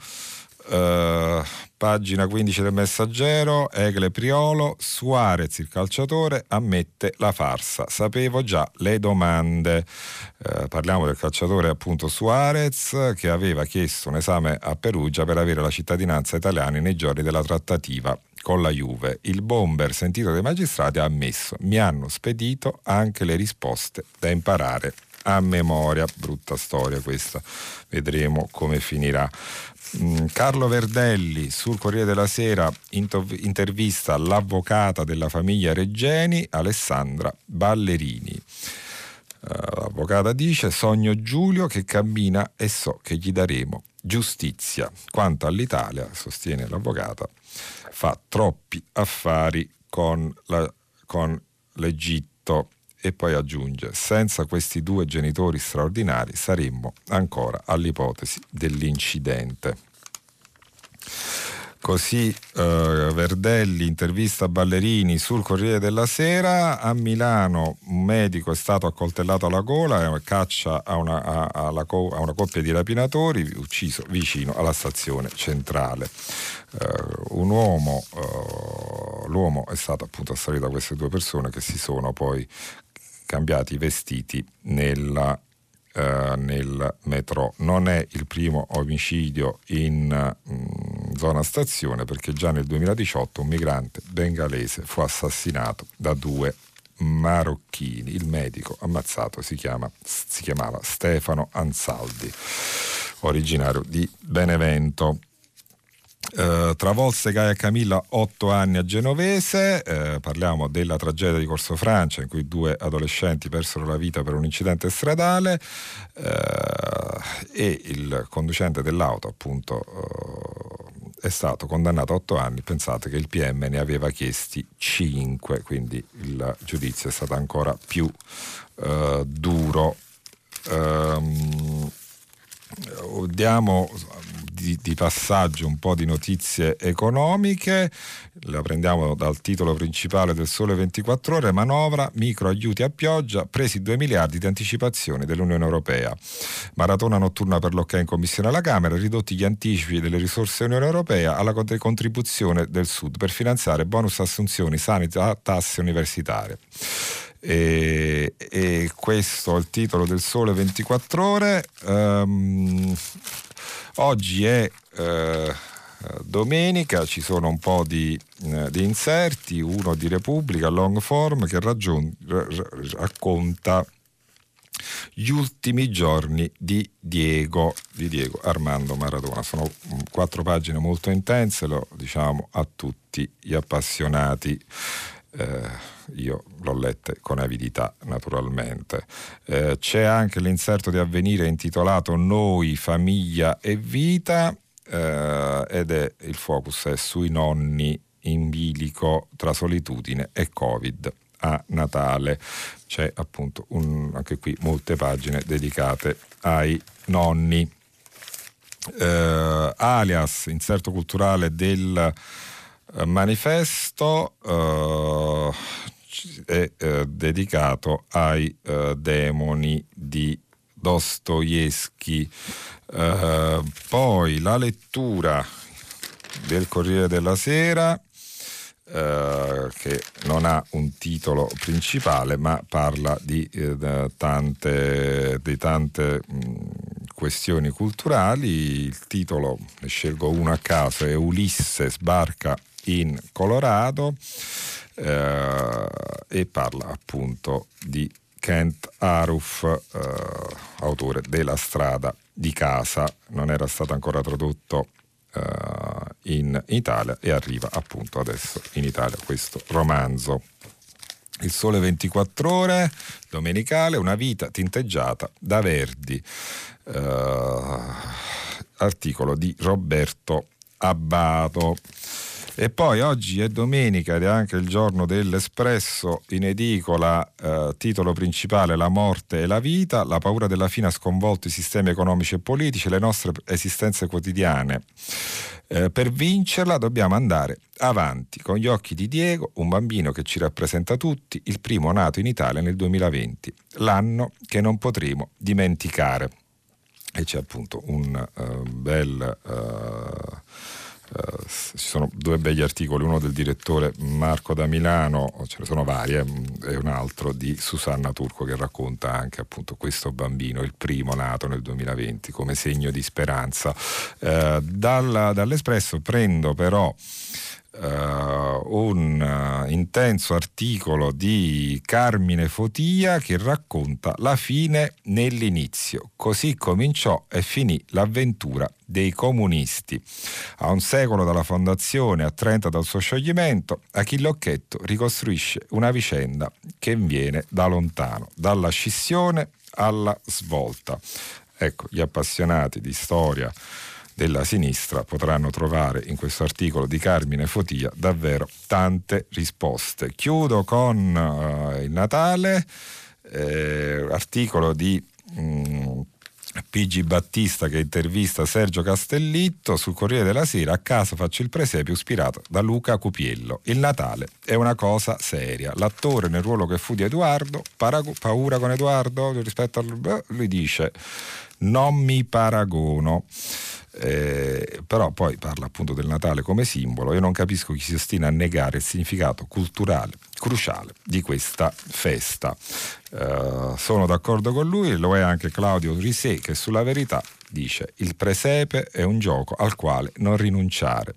Uh, pagina 15 del Messaggero, Egle Priolo, Suarez il calciatore ammette la farsa, sapevo già le domande. Uh, parliamo del calciatore appunto Suarez che aveva chiesto un esame a Perugia per avere la cittadinanza italiana nei giorni della trattativa con la Juve. Il bomber sentito dai magistrati ha ammesso, mi hanno spedito anche le risposte da imparare a memoria. Brutta storia questa, vedremo come finirà. Mm, Carlo Verdelli sul Corriere della Sera intervista l'avvocata della famiglia Reggeni, Alessandra Ballerini. Uh, l'avvocata dice: Sogno Giulio che cammina e so che gli daremo giustizia. Quanto all'Italia, sostiene l'avvocata, fa troppi affari con, la, con l'Egitto e poi aggiunge, senza questi due genitori straordinari saremmo ancora all'ipotesi dell'incidente. Così eh, Verdelli intervista Ballerini sul Corriere della Sera. A Milano un medico è stato accoltellato alla gola e caccia a una, a, a una, coppia di rapinatori ucciso vicino alla stazione centrale. Eh, un uomo, eh, l'uomo è stato appunto assalito da queste due persone che si sono poi cambiati i vestiti nella, eh, nel metro. Non è il primo omicidio in mh, mm, zona stazione perché già nel 2018 un migrante bengalese fu assassinato da due marocchini. Il medico ammazzato si, chiama, si chiamava Stefano Ansaldi, originario di Benevento. Uh, travolse Gaia Camilla otto anni a Genovese, uh, parliamo della tragedia di Corso Francia in cui due adolescenti persero la vita per un incidente stradale. Uh, e il conducente dell'auto appunto è stato condannato a otto anni, pensate che il PM ne aveva chiesti cinque, quindi il giudizio è stato ancora più eh, duro. Um, diamo di, di, passaggio un po' di notizie economiche, la prendiamo dal titolo principale del Sole 24 Ore, manovra, micro aiuti a pioggia, presi 2 miliardi di anticipazioni dell'Unione Europea. Maratona notturna per l'ok in commissione alla Camera, ridotti gli anticipi delle risorse dell'Unione Europea alla contribuzione del Sud per finanziare bonus assunzioni, sanità, tasse universitarie. E, e, questo è il titolo del Sole 24 Ore. Um, oggi è uh, domenica, ci sono un po' di, uh, di, inserti, uno di Repubblica, long form, che ragion- racconta gli ultimi giorni di Diego, di Diego Armando Maradona. Sono mm, quattro pagine molto intense, lo diciamo a tutti gli appassionati. Eh, io l'ho lette con avidità naturalmente. Eh, c'è anche l'inserto di avvenire intitolato Noi, famiglia e vita eh, ed è il focus è sui nonni in bilico tra solitudine e Covid a Natale. C'è appunto un, anche qui molte pagine dedicate ai nonni. Eh, alias, inserto culturale del eh, manifesto, eh, è eh, dedicato ai eh, demoni di Dostoevsky. Eh, poi la lettura del Corriere della Sera. Uh, che non ha un titolo principale ma parla di, eh, tante, di tante mh, questioni culturali. Il titolo, ne scelgo uno a caso, è Ulisse sbarca in Colorado eh, e parla appunto di Kent Aruf, eh, autore della strada di casa, non era stato ancora tradotto eh, in Italia e arriva appunto adesso in Italia questo romanzo. Il Sole 24 ore, domenicale, una vita tinteggiata da Verdi. Uh, articolo di Roberto Abbato. E poi oggi è domenica ed è anche il giorno dell'Espresso in edicola, eh, titolo principale La morte e la vita, la paura della fine ha sconvolto i sistemi economici e politici, le nostre esistenze quotidiane. Eh, per vincerla dobbiamo andare avanti con gli occhi di Diego, un bambino che ci rappresenta tutti, il primo nato in Italia nel 2020, l'anno che non potremo dimenticare. E c'è appunto un uh, bel... Uh, ci sono due begli articoli, uno del direttore Marco da Milano, ce ne sono vari, eh, e un altro di Susanna Turco che racconta anche appunto questo bambino, il primo nato nel 2020, come segno di speranza. Uh, dalla, dall'Espresso prendo però un uh, intenso articolo di Carmine Fotia che racconta la fine nell'inizio. Così cominciò e finì l'avventura dei comunisti. A un secolo dalla fondazione, a 30 dal suo scioglimento, Achille Occhetto ricostruisce una vicenda che viene da lontano, dalla scissione alla svolta. Ecco, gli appassionati di storia della sinistra potranno trovare in questo articolo di Carmine Fotia davvero tante risposte. Chiudo con uh, il Natale, eh, articolo di... Mm, Pigi Battista che intervista Sergio Castellitto sul Corriere della Sera a casa faccio il presepio ispirato da Luca Cupiello. Il Natale è una cosa seria. L'attore nel ruolo che fu di Edoardo, paura con Edoardo rispetto al... lui dice non mi paragono. Eh, però poi parla appunto del Natale come simbolo e non capisco chi si ostina a negare il significato culturale cruciale di questa festa. Eh, sono d'accordo con lui, lo è anche Claudio Risè che sulla verità dice il presepe è un gioco al quale non rinunciare.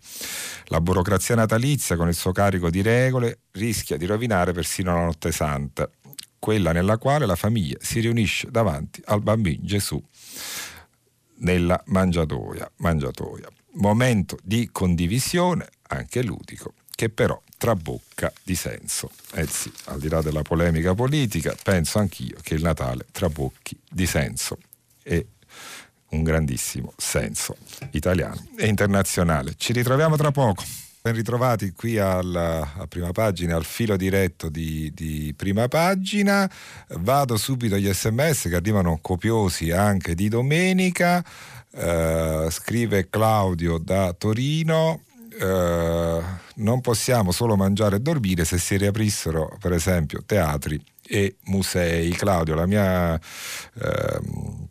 La burocrazia natalizia con il suo carico di regole rischia di rovinare persino la notte santa, quella nella quale la famiglia si riunisce davanti al bambino Gesù nella mangiatoia. mangiatoia. Momento di condivisione, anche ludico, che però trabocca di senso. Eh sì, al di là della polemica politica, penso anch'io che il Natale trabocchi di senso. E un grandissimo senso italiano e internazionale. Ci ritroviamo tra poco. Ben ritrovati qui alla, a prima pagina, al filo diretto di, di, prima pagina. Vado subito agli sms che arrivano copiosi anche di domenica. Uh, scrive Claudio da Torino. Uh, non possiamo solo mangiare e dormire se si riaprissero, per esempio, teatri e musei. Claudio, la mia. Uh,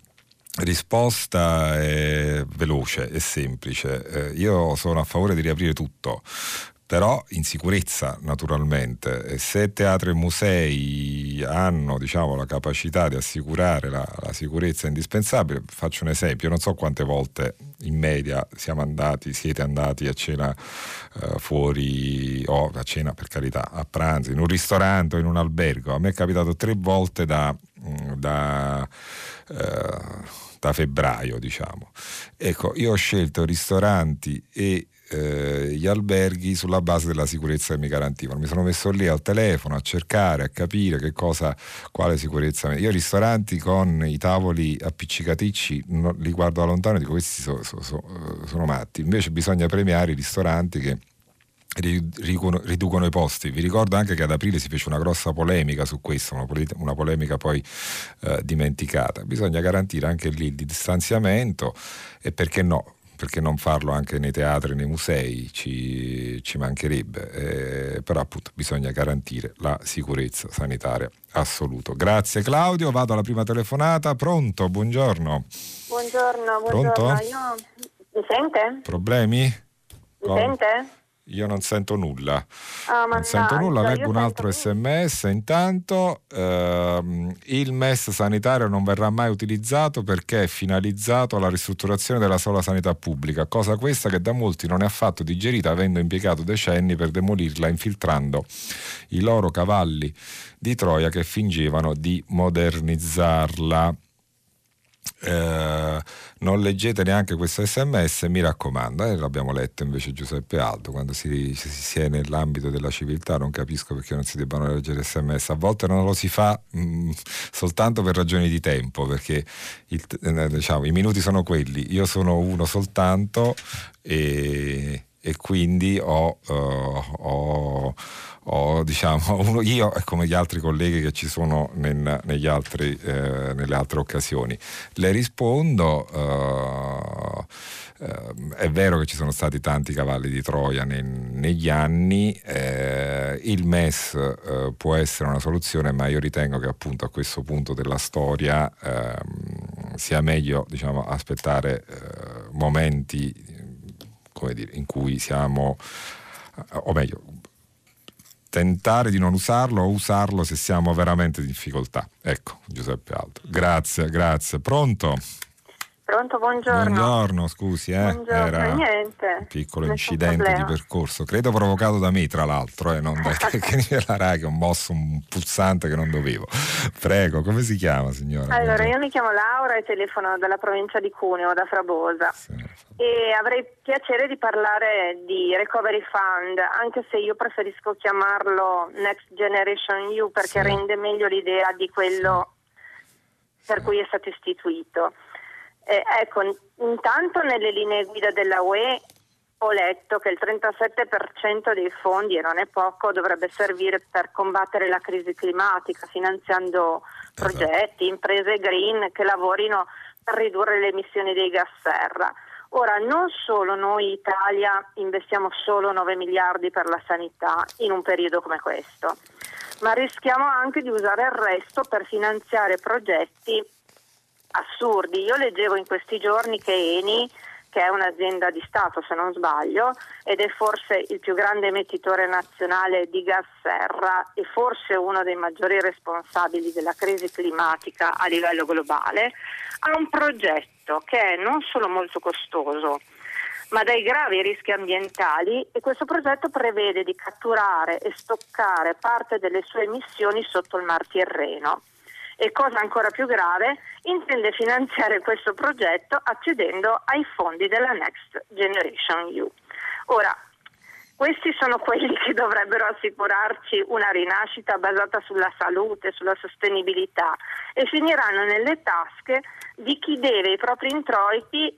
risposta è veloce e semplice. Eh, io sono a favore di riaprire tutto, però in sicurezza naturalmente. Se teatri e musei hanno diciamo, la capacità di assicurare la, la, sicurezza indispensabile, faccio un esempio, non so quante volte in media andati, siete andati a cena eh, fuori, o a cena per carità, a pranzo, in un ristorante o in un albergo. A me è capitato tre volte da... Mm, da eh, da febbraio, diciamo. Ecco, io ho scelto ristoranti e eh, gli alberghi sulla base della sicurezza che mi garantivano. Mi sono messo lì al telefono a cercare, a capire che cosa, quale sicurezza. Io ristoranti con i tavoli appiccicaticci li guardo da lontano e dico questi so, so, so, sono matti. Invece bisogna premiare i ristoranti che riducono i posti. Vi ricordo anche che ad aprile si fece una grossa polemica su questo, una, pol- una polemica poi eh, dimenticata. Bisogna garantire anche lì il distanziamento e perché no? Perché non farlo anche nei teatri, nei musei, ci, ci mancherebbe, eh, però appunto bisogna garantire la sicurezza sanitaria assoluto. Grazie Claudio, vado alla prima telefonata, pronto, buongiorno. Buongiorno, buongiorno. Pronto? Io... Mi sente? Problemi? Mi sente? Io non sento nulla. Oh, non sento nulla, leggo un altro sms. Intanto ehm, il MES sanitario non verrà mai utilizzato perché è finalizzato alla ristrutturazione della sola sanità pubblica, cosa questa che da molti non è affatto digerita avendo impiegato decenni per demolirla infiltrando i loro cavalli di Troia che fingevano di modernizzarla. Eh, non leggete neanche questo sms, mi raccomando, eh, l'abbiamo letto invece Giuseppe Aldo, quando si, si, si, è nell'ambito della civiltà non capisco perché non si debbano leggere sms, a volte non lo si fa mh, mm, soltanto per ragioni di tempo, perché il, eh, diciamo, i minuti sono quelli, io sono uno soltanto e, e quindi ho, uh, ho ho, diciamo, <laughs> uno, io come gli altri colleghi che ci sono nel, altri, eh, nelle altre occasioni. Le rispondo. Uh, Uh, è vero che ci sono stati tanti cavalli di Troia nei, negli anni, eh, il MES eh, può essere una soluzione, ma io ritengo che appunto a questo punto della storia ehm, sia meglio diciamo, aspettare momenti dire, in cui siamo, o meglio, tentare di non usarlo o usarlo se siamo veramente in difficoltà. Ecco, Giuseppe Alto. Grazie, grazie. Pronto? Pronto, buongiorno. Buongiorno, scusi, eh. Buongiorno, Era niente. un piccolo incidente problema. di percorso, credo provocato da me, tra l'altro, eh, non dai <laughs> <laughs> tecnici della RAI che ho mosso un pulsante che non dovevo. Prego, come si chiama, signora? Allora, buongiorno. io mi chiamo Laura e telefono dalla provincia di Cuneo, da Frabosa. Sì. E avrei piacere di parlare di Recovery Fund, anche se io preferisco chiamarlo Next Generation U perché sì. rende meglio l'idea di quello sì. per cui è stato istituito. Eh, ecco, intanto nelle linee guida della UE ho letto che il 37% dei fondi, e non è poco, dovrebbe servire per combattere la crisi climatica, finanziando esatto. progetti, imprese green che lavorino per ridurre le emissioni dei gas serra. Ora, non solo noi Italia investiamo solo 9 miliardi per la sanità in un periodo come questo, ma rischiamo anche di usare il resto per finanziare progetti assurdi. Io leggevo in questi giorni che Eni, che è un'azienda di Stato se non sbaglio, ed è forse il più grande emettitore nazionale di gas serra e forse uno dei maggiori responsabili della crisi climatica a livello globale, ha un progetto che è non solo molto costoso, ma dai gravi rischi ambientali e questo progetto prevede di catturare e stoccare parte delle sue emissioni sotto il Mar Tirreno e cosa ancora più grave, intende finanziare questo progetto accedendo ai fondi della Next Generation EU. Ora, Questi sono quelli che dovrebbero assicurarci una rinascita basata sulla salute, sulla sostenibilità e finiranno nelle tasche di chi deve i propri introiti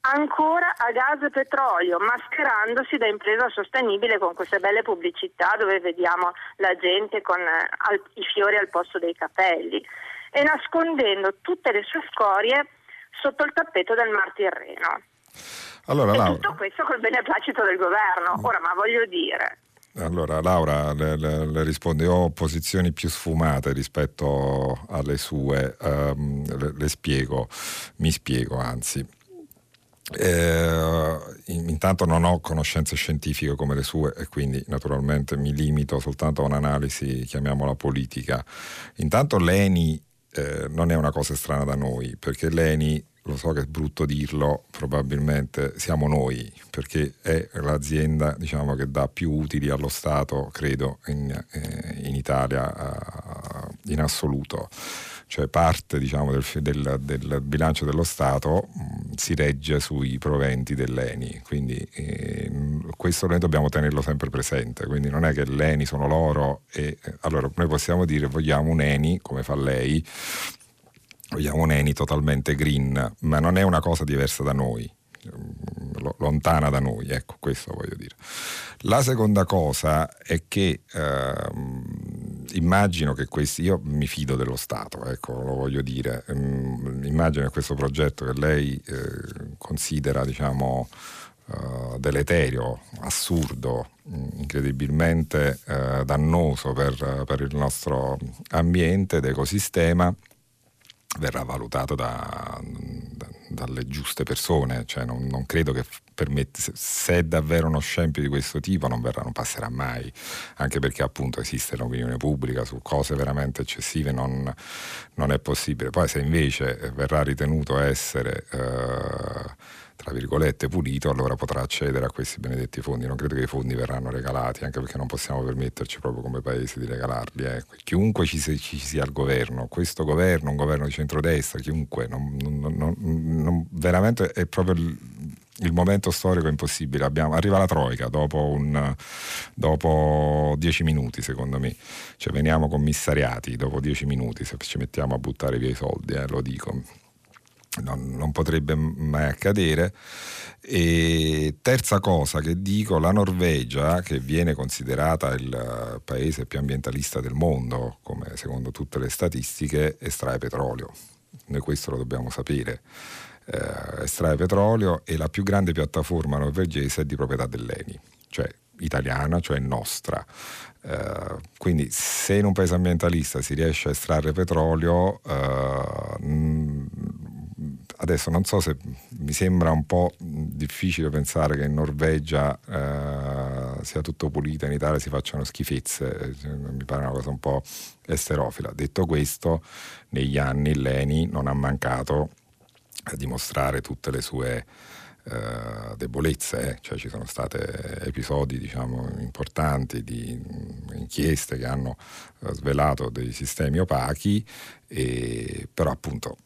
ancora a gas e petrolio, mascherandosi da impresa sostenibile con queste belle pubblicità dove vediamo la gente con eh, al, i fiori al posto dei capelli e nascondendo tutte le sue scorie sotto il tappeto del Mar Tirreno. Allora, e Laura... tutto questo col beneplacito del governo. Ora, ma voglio dire, allora, Laura le, le, le, risponde: ho posizioni più sfumate rispetto alle sue, um, le, le, spiego, mi spiego anzi. Eh, intanto non ho conoscenze scientifiche come le sue e quindi naturalmente mi limito soltanto a un'analisi, chiamiamola politica. Intanto l'ENI eh, non è una cosa strana da noi, perché l'ENI lo so che è brutto dirlo, probabilmente siamo noi, perché è l'azienda diciamo, che dà più utili allo Stato, credo, in, eh, in Italia in assoluto. Cioè parte diciamo, del, del, del, bilancio dello Stato mh, mm, si regge sui proventi dell'ENI, quindi eh, questo noi dobbiamo tenerlo sempre presente, quindi non è che l'ENI sono loro e allora noi possiamo dire vogliamo un ENI, come fa lei, vogliamo un Eni totalmente green, ma non è una cosa diversa da noi, lontana da noi, ecco questo voglio dire. La seconda cosa è che ehm, immagino che questi, io mi fido dello Stato, ecco lo voglio dire, ehm, immagino che questo progetto che lei eh, considera diciamo eh, deleterio, assurdo, incredibilmente eh, dannoso per, per il nostro ambiente ed ecosistema, verrà valutato da, da, dalle giuste persone, cioè non, non credo che permette, se è davvero uno scempio di questo tipo non, verrà, non passerà mai, anche perché appunto esiste l'opinione pubblica su cose veramente eccessive, non, non è possibile. Poi se invece verrà ritenuto essere... Eh, tra virgolette pulito, allora potrà accedere a questi benedetti fondi. Non credo che i fondi verranno regalati, anche perché non possiamo permetterci proprio come paese di regalarli. Eh. Chiunque ci, ci, sia al governo, questo governo, un governo di centrodestra, chiunque, non, non, non, veramente è proprio il, momento storico è impossibile. Abbiamo, arriva la Troica dopo, un, dopo, dieci minuti, secondo me. Cioè, veniamo commissariati dopo dieci minuti se ci mettiamo a buttare via i soldi, eh, lo dico non, non, potrebbe mai accadere. E terza cosa che dico, la Norvegia, che viene considerata il paese più ambientalista del mondo, come secondo tutte le statistiche, estrae petrolio. Noi questo lo dobbiamo sapere. Eh, estrae petrolio e la più grande piattaforma norvegese è di proprietà dell'ENI, cioè italiana, cioè nostra. Uh, quindi se in un paese ambientalista si riesce a estrarre petrolio, uh, adesso non so se mi sembra un po' difficile pensare che in Norvegia eh, sia tutto pulito, in Italia si facciano schifezze, mi pare una cosa un po' esterofila. Detto questo, negli anni l'ENI non ha mancato a dimostrare tutte le sue eh, debolezze, eh. cioè ci sono stati episodi diciamo, importanti di inchieste che hanno eh, svelato dei sistemi opachi, e, però appunto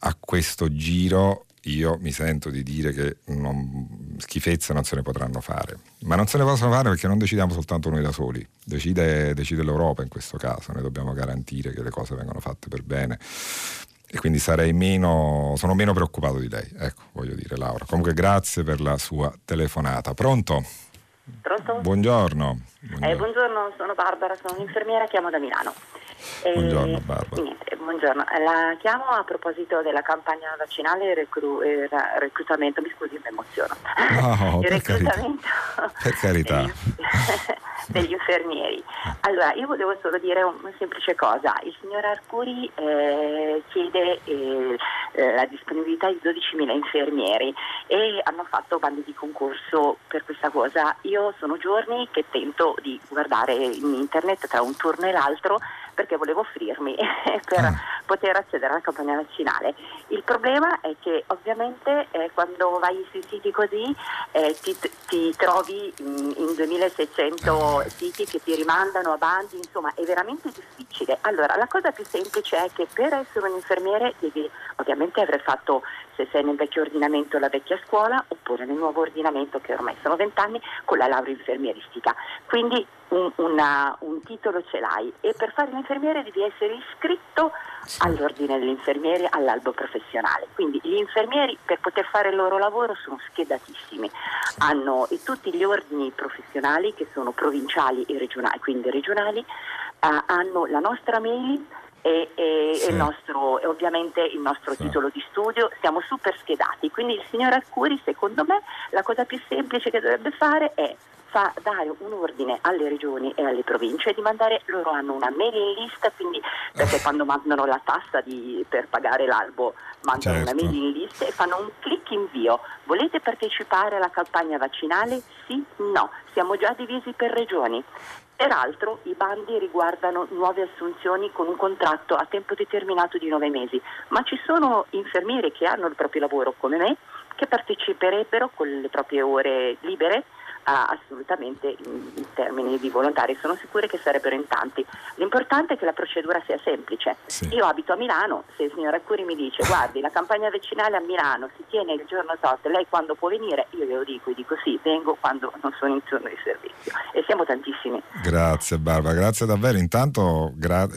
a questo giro io mi sento di dire che non, schifezze non se ne potranno fare. Ma non se ne possono fare perché non decidiamo soltanto noi da soli, decide, decide l'Europa in questo caso, noi dobbiamo garantire che le cose vengano fatte per bene. E quindi sarei meno, sono meno preoccupato di lei, ecco, voglio dire Laura. Comunque grazie per la sua telefonata. Pronto? Pronto? Buongiorno. Buongiorno. Eh, buongiorno, sono Barbara, sono un'infermiera, chiamo da Milano. Buongiorno Barbara. Niente, buongiorno. La chiamo a proposito della campagna vaccinale e reclu- reclutamento, mi scusi, mi emoziono. No, <laughs> per reclutamento carità. per carità. <laughs> degli infermieri. Allora, io volevo solo dire una semplice cosa. Il signor Arcuri eh, chiede eh, eh la disponibilità di 12.000 infermieri e hanno fatto bandi di concorso per questa cosa. Io sono giorni che tento di guardare in internet tra un turno e l'altro perché volevo offrirmi <laughs> per ah. Poter accedere alla campagna vaccinale. Il problema è che ovviamente eh, quando vai sui siti così eh, ti, ti, trovi in, in 2600 siti che ti rimandano avanti, insomma è veramente difficile. Allora la cosa più semplice è che per essere un infermiere devi ovviamente aver fatto se sei nel vecchio ordinamento la vecchia scuola oppure nel nuovo ordinamento che ormai sono vent'anni con la laurea infermieristica. Quindi un, una, un, titolo ce l'hai e per fare l'infermiere devi essere iscritto. All'ordine degli infermieri all'albo professionale. Quindi gli infermieri per poter fare il loro lavoro sono schedatissimi, hanno tutti gli ordini professionali che sono provinciali e regionali, quindi regionali, eh, hanno la nostra mail e, e, sì. il nostro, ovviamente il nostro sì. titolo di studio, siamo super schedati, quindi il signor Arcuri secondo me la cosa più semplice che dovrebbe fare è fa dare un ordine alle regioni e alle province di mandare, loro hanno una mailing list, quindi perché eh. quando mandano la tassa di, per pagare l'albo mandano certo. una mailing list e fanno un clic invio. Volete partecipare alla campagna vaccinale? Sì? No. Siamo già divisi per regioni. Peraltro i bandi riguardano nuove assunzioni con un contratto a tempo determinato di nove mesi, ma ci sono infermieri che hanno il proprio lavoro come me che parteciperebbero con le proprie ore libere assolutamente in, in, termini di volontari, sono sicura che sarebbero in tanti. L'importante è che la procedura sia semplice. Sì. Io abito a Milano, se il signor Accuri mi dice guardi la campagna vaccinale a Milano si tiene il giorno tot, lei quando può venire? Io glielo dico, dico sì, vengo quando non sono in turno di servizio e siamo tantissimi. Grazie Barbara, grazie davvero. Intanto gra-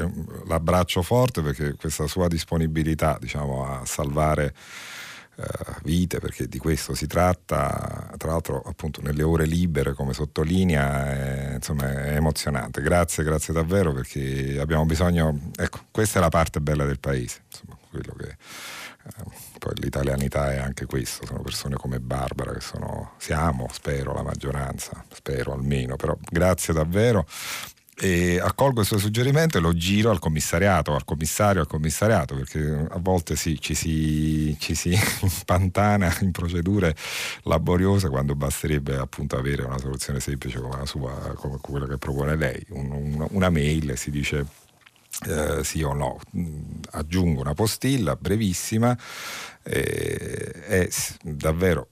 l'abbraccio forte perché questa sua disponibilità diciamo, a salvare vite, perché di questo si tratta, tra l'altro appunto nelle ore libere come sottolinea, è, insomma è emozionante. Grazie, grazie davvero perché abbiamo bisogno, ecco, questa è la parte bella del paese, insomma, quello che... Eh, poi l'italianità è anche questo, sono persone come Barbara che sono, siamo, spero, la maggioranza, spero almeno, però grazie davvero e accolgo il suo suggerimento e lo giro al commissariato, al commissario, al commissariato, perché a volte sì, ci, si, ci si <laughs> impantana in procedure laboriose quando basterebbe appunto avere una soluzione semplice come sua, come quella che propone lei, un, un, una mail si dice eh, sì o no. Aggiungo una postilla brevissima, eh, è davvero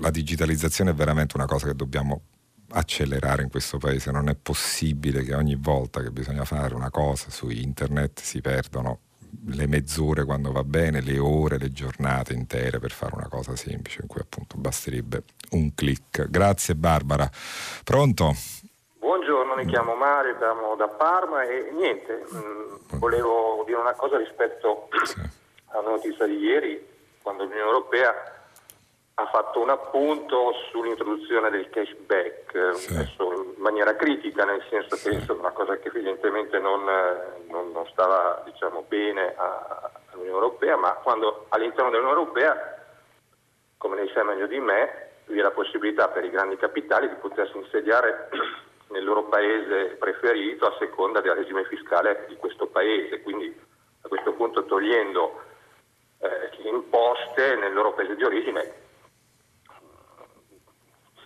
la digitalizzazione è veramente una cosa che dobbiamo accelerare in questo paese, non è possibile che ogni volta che bisogna fare una cosa su internet si perdono le mezz'ore quando va bene, le ore, le giornate intere per fare una cosa semplice in cui appunto basterebbe un clic. Grazie Barbara. Pronto? Buongiorno, mi chiamo Mario, siamo da Parma e niente, mh, mm, volevo dire una cosa rispetto sì. alla notizia di ieri, quando l'Unione Europea ha fatto un appunto sull'introduzione del cashback, sì. in maniera critica, nel senso che è una cosa che evidentemente non, non, non stava diciamo, bene all'Unione Europea, ma quando all'interno dell'Unione Europea, come lei sa meglio di me, vi è la possibilità per i grandi capitali di potersi insediare <clears throat> nel loro paese preferito a seconda del regime fiscale di questo paese, quindi a questo punto togliendo eh, imposte nel loro paese di origine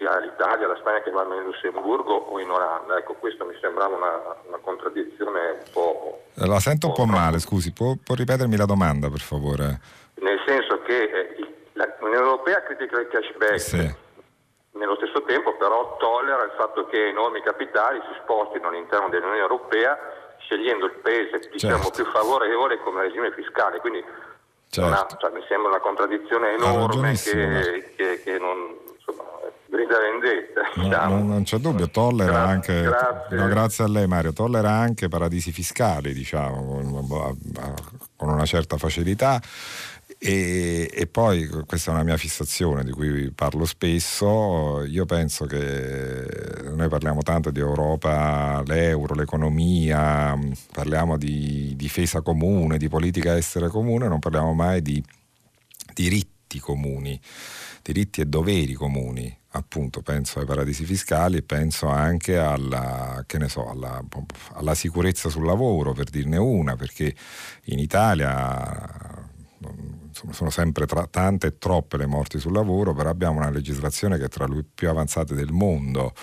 sia l'Italia, la Spagna che vanno in Lussemburgo o in Olanda. Ecco, questo mi sembrava una, una contraddizione un po'... Eh, la sento un po', male, scusi, può, può, ripetermi la domanda per favore? Nel senso che eh, l'Unione Europea critica il cashback. Sì. Nello stesso tempo però tollera il fatto che enormi capitali si spostino all'interno dell'Unione Europea scegliendo il paese diciamo, certo. più favorevole come regime fiscale. Quindi certo. una, cioè, mi sembra una contraddizione enorme che, che, che non, grida vendetta. Diciamo. No, non c'è dubbio, tollera grazie, anche, grazie. No, grazie. a lei Mario, tollera anche paradisi fiscali, diciamo, con, una certa facilità. E, e, poi questa è una mia fissazione di cui parlo spesso, io penso che noi parliamo tanto di Europa, l'euro, l'economia, parliamo di difesa comune, di politica estera comune, non parliamo mai di diritti comuni, diritti e doveri comuni appunto penso ai paradisi fiscali penso anche alla, so, alla, alla sicurezza sul lavoro, per dirne una, perché in Italia sono sempre tra, tante e troppe le morti sul lavoro, però abbiamo una legislazione che è tra le più avanzate del mondo,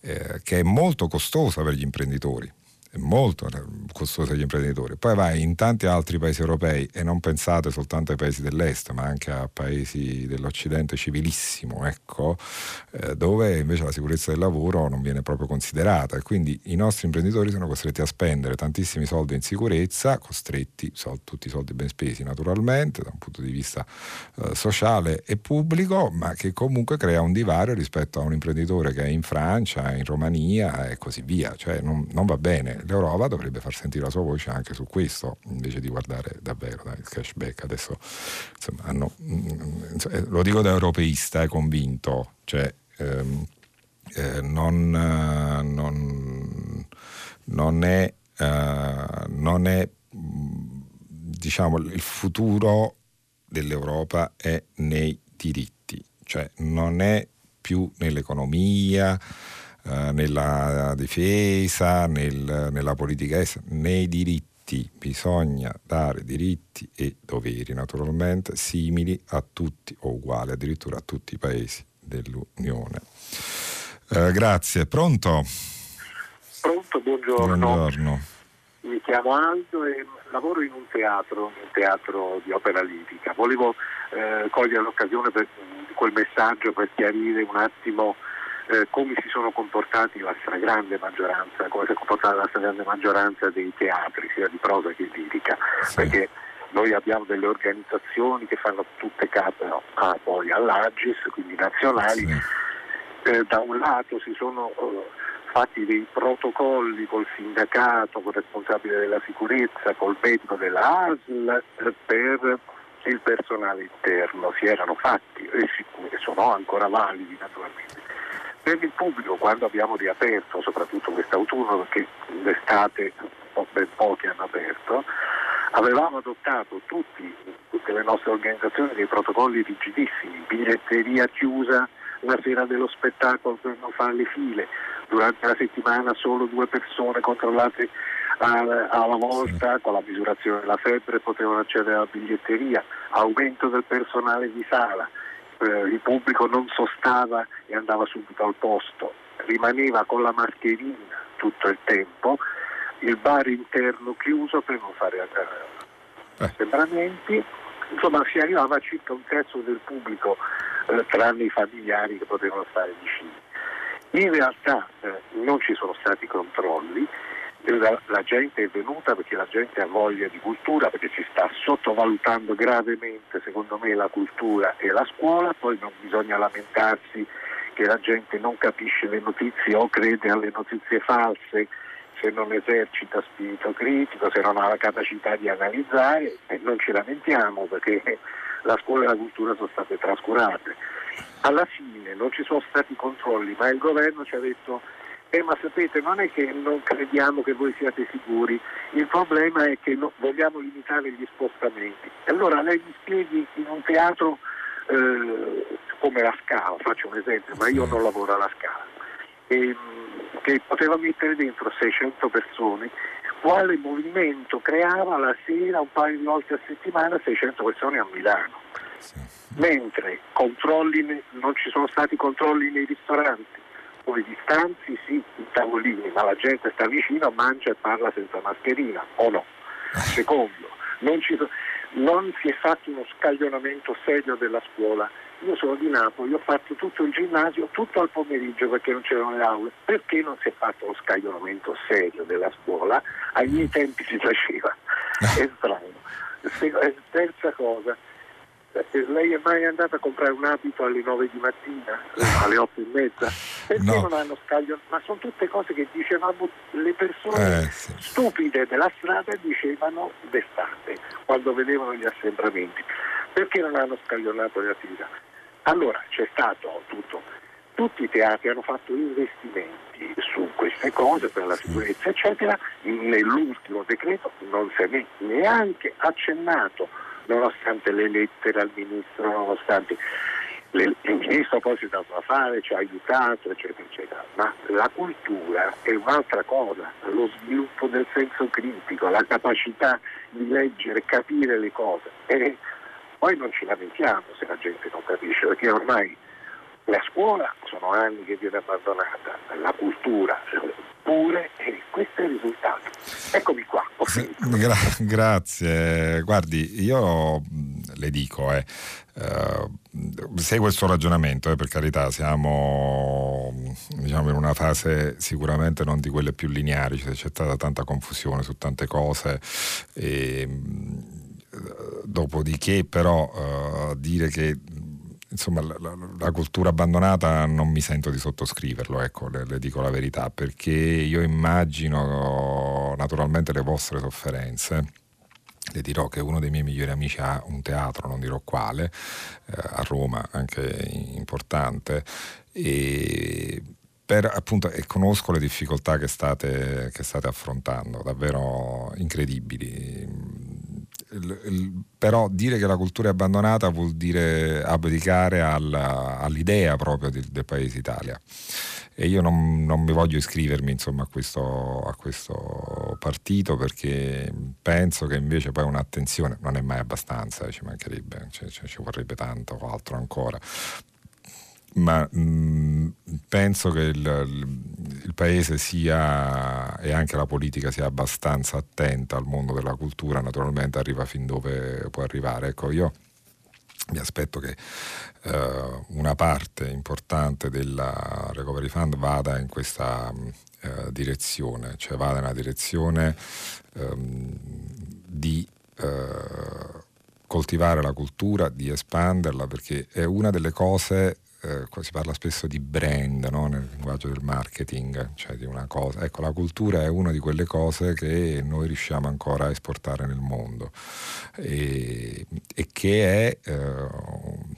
eh, che è molto costosa per gli imprenditori molto costosa agli imprenditori. Poi vai in tanti altri paesi europei e non pensate soltanto ai paesi dell'est, ma anche a paesi dell'Occidente civilissimo, ecco, eh, dove invece la sicurezza del lavoro non viene proprio considerata. E quindi i nostri imprenditori sono costretti a spendere tantissimi soldi in sicurezza, costretti, sol, tutti i soldi ben spesi naturalmente da un punto di vista eh, sociale e pubblico, ma che comunque crea un divario rispetto a un imprenditore che è in Francia, in Romania e così via, cioè non, non va bene l'Europa dovrebbe far sentire la sua voce anche su questo, invece di guardare davvero dai, il cashback. Adesso insomma, hanno, insomma, lo dico da europeista, è convinto, cioè, ehm, eh, non, non, non, è, eh, non è diciamo, il futuro dell'Europa è nei diritti, cioè non è più nell'economia, eh, nella difesa, nel, nella politica estera, nei diritti. Bisogna dare diritti e doveri naturalmente simili a tutti o uguali addirittura a tutti i paesi dell'Unione. Eh, grazie, pronto? Pronto, buongiorno. buongiorno. Mi chiamo Aldo e lavoro in un teatro, un teatro di opera lirica. Volevo eh, cogliere l'occasione per, di quel messaggio per chiarire un attimo eh, come si sono comportati la stragrande maggioranza, come si è comportata la stragrande maggioranza dei teatri, sia di prosa che lirica, sì. perché noi abbiamo delle organizzazioni che fanno tutte capo a, poi all'Agis, quindi nazionali, sì. eh, da un lato si sono eh, fatti dei protocolli col sindacato, col responsabile della sicurezza, col medico della ASL eh, per il personale interno, si erano fatti e sono ancora validi naturalmente per il pubblico quando abbiamo riaperto, soprattutto quest'autunno perché l'estate ben pochi hanno aperto, avevamo adottato tutti, tutte le nostre organizzazioni dei protocolli rigidissimi, biglietteria chiusa la sera dello spettacolo per non fare le file, durante la settimana solo due persone controllate alla volta con la misurazione della febbre potevano accedere alla biglietteria, aumento del personale di sala, eh, il pubblico non sostava e andava subito al posto, rimaneva con la mascherina tutto il tempo, il bar interno chiuso per non fare eh, assembramenti, insomma si arrivava a circa un terzo del pubblico, eh, tranne i familiari che potevano stare vicini. In realtà eh, non ci sono stati controlli, la, la, gente è venuta perché la gente ha voglia di cultura, perché si sta sottovalutando gravemente, secondo me, la cultura e la scuola, poi non bisogna lamentarsi che la gente non capisce le notizie o crede alle notizie false se non esercita spirito critico, se non ha la capacità di analizzare e non ci lamentiamo perché la scuola e la cultura sono state trascurate. Alla fine non ci sono stati controlli, ma il governo ci ha detto eh, ma sapete, non è che non crediamo che voi siate sicuri, il problema è che no, vogliamo limitare gli spostamenti. Allora lei mi spieghi in un teatro eh, come la Scala, faccio un esempio, ma io non lavoro alla Scala, e, che poteva mettere dentro 600 persone, quale movimento creava la sera un paio di volte a settimana 600 persone a Milano. Mentre non ci sono stati controlli nei ristoranti, con i distanzi sì, i tavolini, ma la gente sta vicino, mangia e parla senza mascherina, o no? Secondo, non, ci, non si è fatto uno scaglionamento serio della scuola. Io sono di Napoli, ho fatto tutto il ginnasio, tutto al pomeriggio perché non c'erano le aule. Perché non si è fatto uno scaglionamento serio della scuola? Ai miei tempi si faceva. È strano. Terza cosa, lei è mai andata a comprare un abito alle 9 di mattina, <laughs> alle 8 e mezza? Perché no. non hanno scaglio? Ma sono tutte cose che dicevamo le persone eh, sì. stupide della strada dicevano d'estate, quando vedevano gli assembramenti. Perché non hanno scaglionato le attività? Allora c'è stato tutto. Tutti i teatri hanno fatto investimenti su queste cose per la sicurezza, eccetera. Nell'ultimo decreto non se ne è neanche accennato nonostante le lettere al ministro, nonostante il ministro poi si è dato da fare, ci ha aiutato, eccetera, eccetera. Ma la cultura è un'altra cosa, lo sviluppo del senso critico, la capacità di leggere, capire le cose. E poi non ci lamentiamo se la gente non capisce, perché ormai La scuola sono anni che viene abbandonata, la cultura pure e questo è il risultato. Eccomi qua. Gra- grazie, guardi, io le dico, eh, eh, segue il suo ragionamento, eh, per carità, siamo diciamo, in una fase sicuramente non di quelle più lineari, c'è stata tanta confusione su tante cose. E, dopodiché però uh, dire che insomma, la, la, la, cultura abbandonata non mi sento di sottoscriverlo, ecco, le, le, dico la verità, perché io immagino naturalmente le vostre sofferenze. Le dirò che uno dei miei migliori amici ha un teatro, non dirò quale, eh, a Roma, anche importante, e per, appunto, e conosco le difficoltà che state, che state affrontando, davvero incredibili però dire che la cultura è abbandonata vuol dire abdicare alla, all'idea proprio del, del, paese Italia. E io non, non mi voglio iscrivermi insomma, a, questo, a, questo, partito perché penso che invece poi un'attenzione non è mai abbastanza, ci mancherebbe, cioè, cioè, ci vorrebbe tanto altro ancora ma mh, mm, penso che il, il, paese sia e anche la politica sia abbastanza attenta al mondo della cultura, naturalmente arriva fin dove può arrivare. Ecco, io mi aspetto che uh, una parte importante della Recovery Fund vada in questa uh, direzione, cioè vada nella direzione um, di uh, coltivare la cultura, di espanderla, perché è una delle cose eh, si parla spesso di brand no? nel linguaggio del marketing, cioè di una cosa. Ecco, la cultura è una di quelle cose che noi riusciamo ancora a esportare nel mondo e, e che è, eh,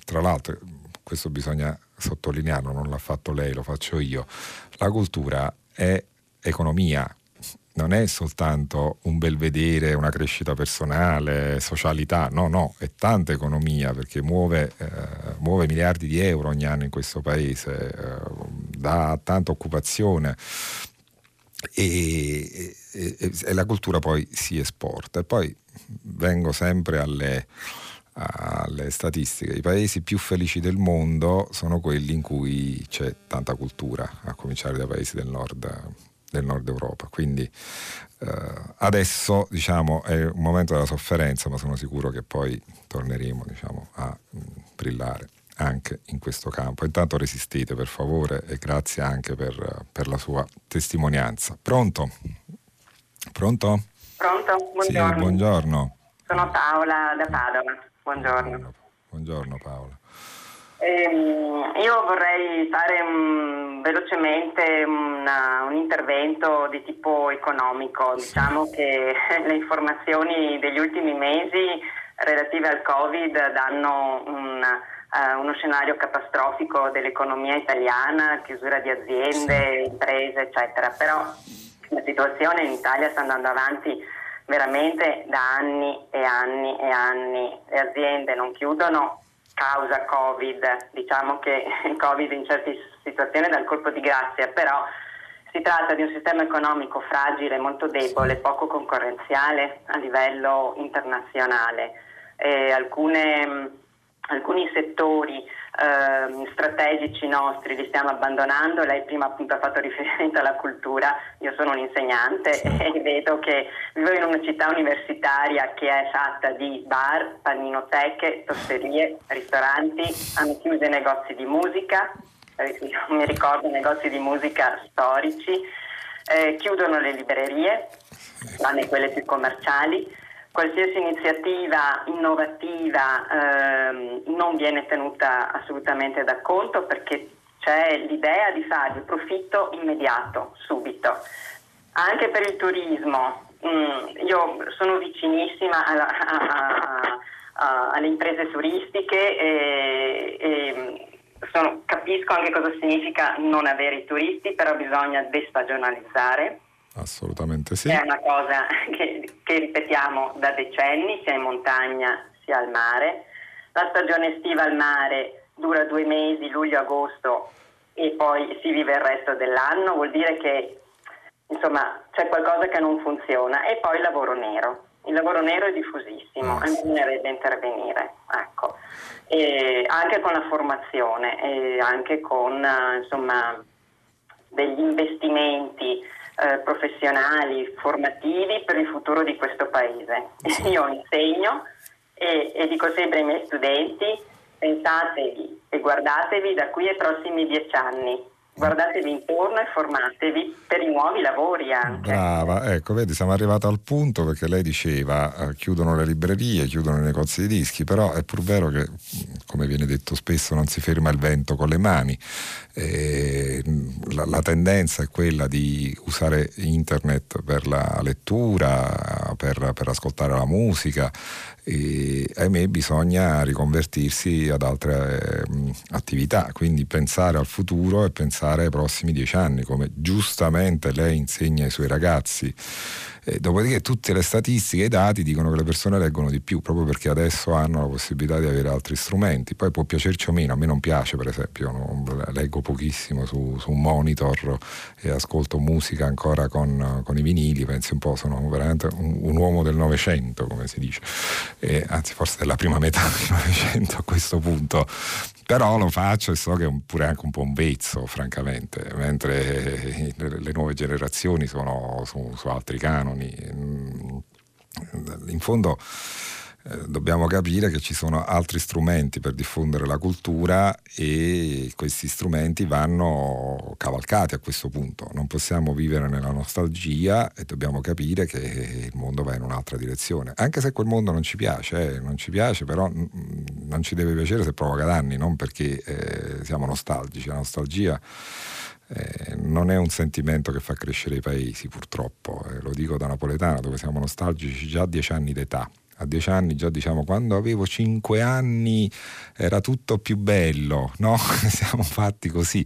tra l'altro, questo bisogna sottolinearlo, non l'ha fatto lei, lo faccio io, la cultura è economia, non è soltanto un bel vedere, una crescita personale, socialità, no, no, è tanta economia perché muove, eh, muove miliardi di euro ogni anno in questo paese, eh, dà tanta occupazione e, e, e, la cultura poi si esporta. E poi vengo sempre alle, alle statistiche, i paesi più felici del mondo sono quelli in cui c'è tanta cultura, a cominciare dai paesi del nord del nord Europa. Quindi eh, adesso diciamo, è un momento della sofferenza, ma sono sicuro che poi torneremo diciamo, a mh, mm, brillare anche in questo campo. Intanto resistete per favore e grazie anche per, per la sua testimonianza. Pronto? Pronto? Pronto? Buongiorno. Sì, buongiorno. Sono Paola da Padova. Buongiorno. Buongiorno Paola. Ehm, io vorrei fare um, velocemente una, un intervento di tipo economico. Diciamo che <laughs> le informazioni degli ultimi mesi relative al Covid danno un, uh, uno scenario catastrofico dell'economia italiana, chiusura di aziende, imprese, eccetera. Però la situazione in Italia sta andando avanti veramente da anni e anni e anni. Le aziende non chiudono causa Covid, diciamo che il <laughs> Covid in certe situazioni dà il colpo di grazia, però si tratta di un sistema economico fragile, molto debole, poco concorrenziale a livello internazionale. Alcune, alcuni settori eh, strategici nostri li stiamo abbandonando. Lei prima appunto ha fatto riferimento alla cultura, io sono un insegnante sì. <laughs> e vedo che vivo in una città universitaria che è fatta di bar, paninoteche, tosterie, ristoranti, hanno chiuso i negozi di musica, eh, mi ricordo negozi di musica storici, eh, chiudono le librerie, tranne quelle più commerciali qualsiasi iniziativa innovativa ehm, non viene tenuta assolutamente da conto perché c'è l'idea di fare il profitto immediato, subito. Anche per il turismo, mh, mm, io sono vicinissima alla, a, a, a, alle imprese turistiche e, e sono, capisco anche cosa significa non avere i turisti, però bisogna destagionalizzare Assolutamente sì. È una cosa <laughs> che, che ripetiamo da decenni, sia in montagna sia al mare. La stagione estiva al mare dura due mesi, luglio-agosto, e poi si vive il resto dell'anno, vuol dire che insomma c'è qualcosa che non funziona. E poi il lavoro nero. il lavoro nero è diffusissimo e bisognerebbe intervenire, ecco. e anche con la formazione e anche con insomma, degli investimenti eh, professionali, formativi per il futuro di questo paese. <laughs> Io insegno e, e dico sempre ai miei studenti, pensatevi e guardatevi da qui ai prossimi dieci anni guardatevi intorno e formatevi per i nuovi lavori anche. Brava, ecco, vedi, siamo arrivati al punto perché lei diceva eh, chiudono le librerie, chiudono i negozi di dischi, però è pur vero che, come viene detto spesso, non si ferma il vento con le mani. Eh, la, la, tendenza è quella di usare internet per la lettura, per, per ascoltare la musica, e ahimè bisogna riconvertirsi ad altre eh, attività, quindi pensare al futuro e pensare ai prossimi dieci anni, come giustamente lei insegna ai suoi ragazzi eh, dopodiché tutte le statistiche e i dati dicono che le persone leggono di più proprio perché adesso hanno la possibilità di avere altri strumenti. Poi può piacerci o meno, a me non piace per esempio, no? leggo pochissimo su, su, un monitor e ascolto musica ancora con, con, i vinili, pensi un po', sono veramente un, un uomo del Novecento come si dice, e, anzi forse della prima metà del <laughs> Novecento a questo punto. Però lo faccio e so che è pure anche un po' un vezzo francamente mentre le nuove generazioni sono su, su altri canoni. Mm, in fondo eh, dobbiamo capire che ci sono altri strumenti per diffondere la cultura e questi strumenti vanno cavalcati a questo punto. Non possiamo vivere nella nostalgia e dobbiamo capire che il mondo va in un'altra direzione. Anche se quel mondo non ci piace, eh, non ci piace, però non ci deve piacere se provoca danni, non perché eh, siamo nostalgici. La nostalgia eh, non è un sentimento che fa crescere i paesi, purtroppo. Eh, lo dico da napoletana, dove siamo nostalgici già a dieci anni d'età a dieci anni già diciamo quando avevo cinque anni era tutto più bello, no? <laughs> Siamo fatti così.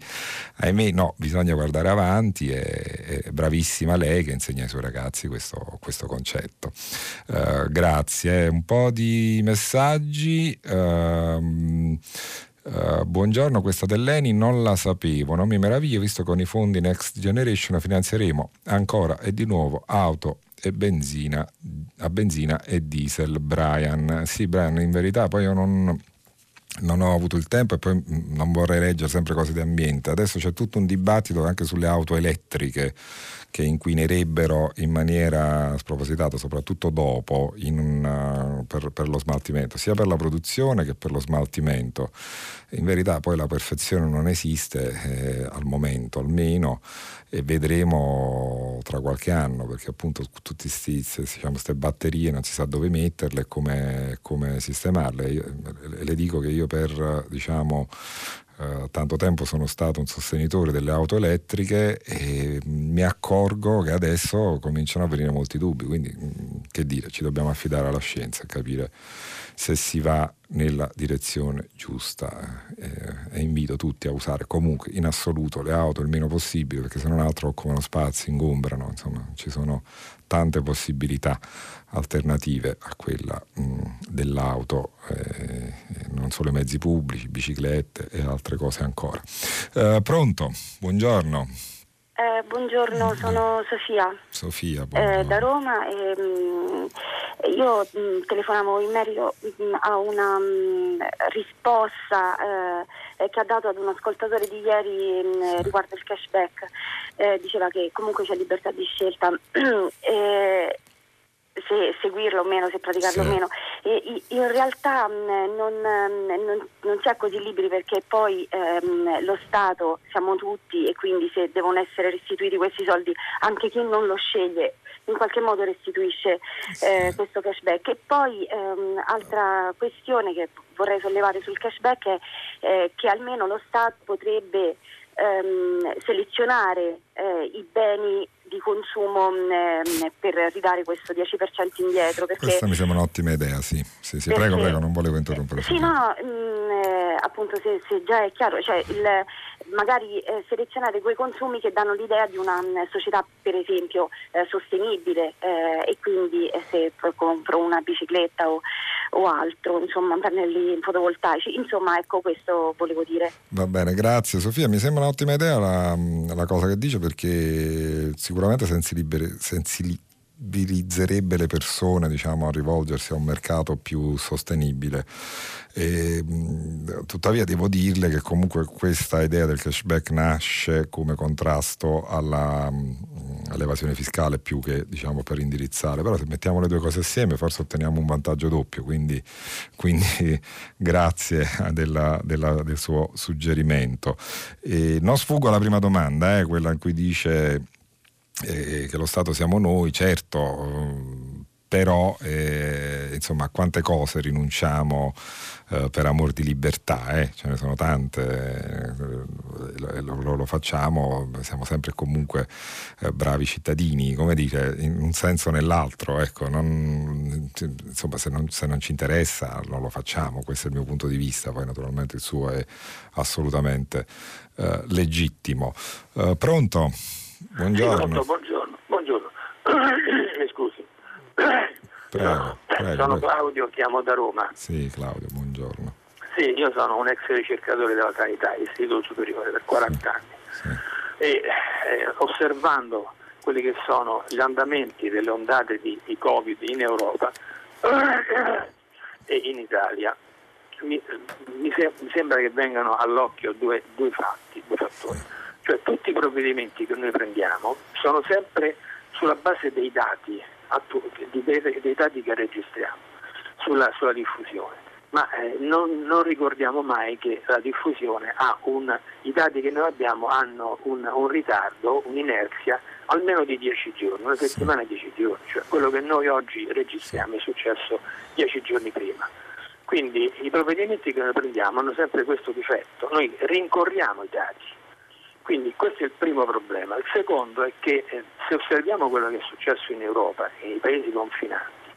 Ahimè no, bisogna guardare avanti e, è bravissima lei che insegna ai suoi ragazzi questo, questo concetto. Uh, grazie, un po' di messaggi. Uh, Uh, buongiorno, questa dell'Eni non la sapevo, non mi meraviglio visto che con i fondi Next Generation finanzieremo ancora e di nuovo auto e benzina, a benzina e diesel. Brian, sì, Brian, in verità poi io non, non ho avuto il tempo e poi mm, non vorrei leggere sempre cose di ambiente. Adesso c'è tutto un dibattito anche sulle auto elettriche che inquinerebbero in maniera spropositata, soprattutto dopo, un, per, per, lo smaltimento, sia per la produzione che per lo smaltimento. In verità poi la perfezione non esiste eh, al momento, almeno e vedremo tra qualche anno perché appunto tutte queste diciamo, batterie non si sa dove metterle e come, come sistemarle. Io, le dico che io per diciamo, eh, tanto tempo sono stato un sostenitore delle auto elettriche e mi accorgo che adesso cominciano a venire molti dubbi, quindi mm, che dire, ci dobbiamo affidare alla scienza e capire se si va nella direzione giusta eh, e invito tutti a usare comunque in assoluto le auto il meno possibile perché se non altro occupano spazi, ingombrano, insomma ci sono tante possibilità alternative a quella mh, dell'auto, eh, non solo i mezzi pubblici, biciclette e altre cose ancora. Eh, pronto, buongiorno. Eh, buongiorno, sono Sofia. Sofia, eh, da Roma. E, mh, io mh, telefonavo in merito mh, a una risposta eh, che ha dato ad un ascoltatore di ieri sì. riguardo il cashback. Eh, diceva che comunque c'è libertà di scelta. <clears throat> Se seguirlo o meno, se praticarlo sì. o meno. E, in realtà mh, non, non, non, si è così liberi perché poi ehm, lo Stato siamo tutti e quindi se devono essere restituiti questi soldi anche chi non lo sceglie in qualche modo restituisce eh, questo cashback. E poi ehm, altra questione che vorrei sollevare sul cashback è eh, che almeno lo Stato potrebbe ehm, selezionare eh, i beni di consumo mh, mm, per ridare questo 10% indietro. Questa mi sembra un'ottima idea, sì. sì, sì perché, prego, prego, non volevo interrompere. Sì, no, mh, mm, eh, appunto se, se, già è chiaro, cioè il, magari eh, selezionare quei consumi che danno l'idea di una mh, società per esempio eh, sostenibile eh, e quindi eh, se compro una bicicletta o, o altro, insomma pannelli fotovoltaici, insomma ecco questo volevo dire. Va bene, grazie Sofia, mi sembra un'ottima idea la, la cosa che dice perché sicuramente sensibili, sensibili sensibilizzerebbe le persone diciamo, a rivolgersi a un mercato più sostenibile. E, tuttavia devo dirle che comunque questa idea del cashback nasce come contrasto alla, all'evasione fiscale più che diciamo, per indirizzare, però se mettiamo le due cose assieme forse otteniamo un vantaggio doppio, quindi, <laughs> quindi grazie della, della, del suo suggerimento. E non sfuggo alla prima domanda, eh, quella in cui dice eh, che lo Stato siamo noi, certo però eh, insomma a quante cose rinunciamo eh, per amor di libertà, eh? ce ne sono tante, eh, lo, lo, facciamo, siamo sempre comunque eh, bravi cittadini, come dire, in un senso o nell'altro, ecco, non, insomma se non, se non, ci interessa non lo facciamo, questo è il mio punto di vista, poi naturalmente il suo è assolutamente eh, legittimo. Pronto? Buongiorno. Sì, buongiorno, buongiorno. <coughs> Mi scusi. Prego, prego, sono prego. Claudio, chiamo da Roma. Sì, Claudio, buongiorno. Sì, io sono un ex ricercatore della sanità, istituto superiore per 40 sì, anni. Sì. E eh, osservando quelli che sono gli andamenti delle ondate di, di Covid in Europa <coughs> e in Italia, mi, mi, se, mi, sembra che vengano all'occhio due, due fatti, due fattori. Sì. Cioè tutti i provvedimenti che noi prendiamo sono sempre sulla base dei dati dei, dati che registriamo sulla, sulla diffusione. Ma eh, non, non, ricordiamo mai che la diffusione ha un, i dati che noi abbiamo hanno un, un ritardo, un'inerzia almeno di 10 giorni, una settimana e 10 giorni, cioè quello che noi oggi registriamo è successo 10 giorni prima. Quindi i provvedimenti che noi prendiamo hanno sempre questo difetto, noi rincorriamo i dati, quindi questo è il primo problema. Il secondo è che eh, se osserviamo quello che è successo in Europa e nei paesi confinanti,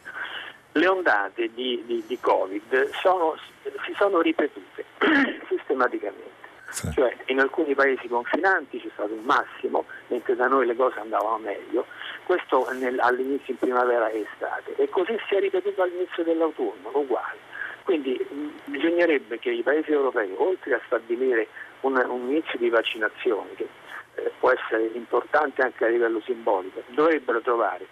le ondate di, di, di Covid sono, si sono ripetute <clears throat> sistematicamente. Sì. Cioè in alcuni paesi confinanti c'è stato un massimo, mentre da noi le cose andavano meglio, questo nel, all'inizio in primavera e estate e così si è ripetuto all'inizio dell'autunno, uguale. Quindi mh, bisognerebbe che i paesi europei, oltre a stabilire un, un inizio di vaccinazione che eh, può essere importante anche a livello simbolico, dovrebbero trovare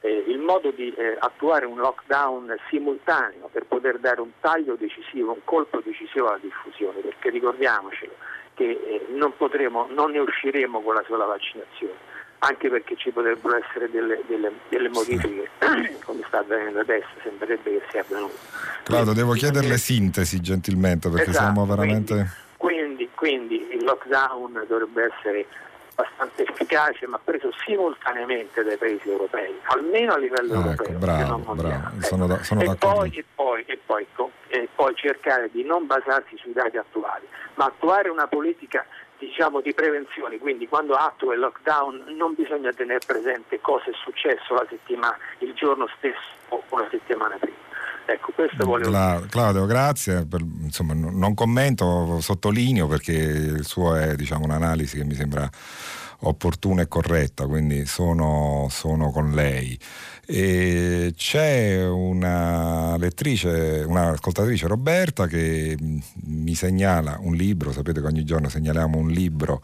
eh, il modo di eh, attuare un lockdown simultaneo per poter dare un taglio decisivo, un colpo decisivo alla diffusione, perché ricordiamocelo che eh, non, potremo, non ne usciremo con la sola vaccinazione anche perché ci potrebbero essere delle, delle, delle modifiche, sì. <coughs> come sta avvenendo adesso, sembrerebbe che sia avvenuto. Claudio, devo chiederle sintesi gentilmente perché esatto, siamo veramente... Quindi, quindi, il lockdown dovrebbe essere abbastanza efficace ma preso simultaneamente dai paesi europei, almeno a livello ah, europeo. Ecco, bravo, bravo. Ecco. Sono da, sono e, poi, e, poi, e, poi, e poi cercare di non basarsi sui dati attuali, ma attuare una politica diciamo, di prevenzione, quindi quando attua il lockdown non bisogna tenere presente cosa è successo la settimana, il giorno stesso o una settimana prima. Ecco, questo volevo La, Claudio, grazie. Per, insomma, non commento, sottolineo perché il suo è diciamo, un'analisi che mi sembra opportuna e corretta, quindi sono, sono con lei. E c'è una lettrice, un'ascoltatrice Roberta che mi segnala un libro, sapete che ogni giorno segnaliamo un libro.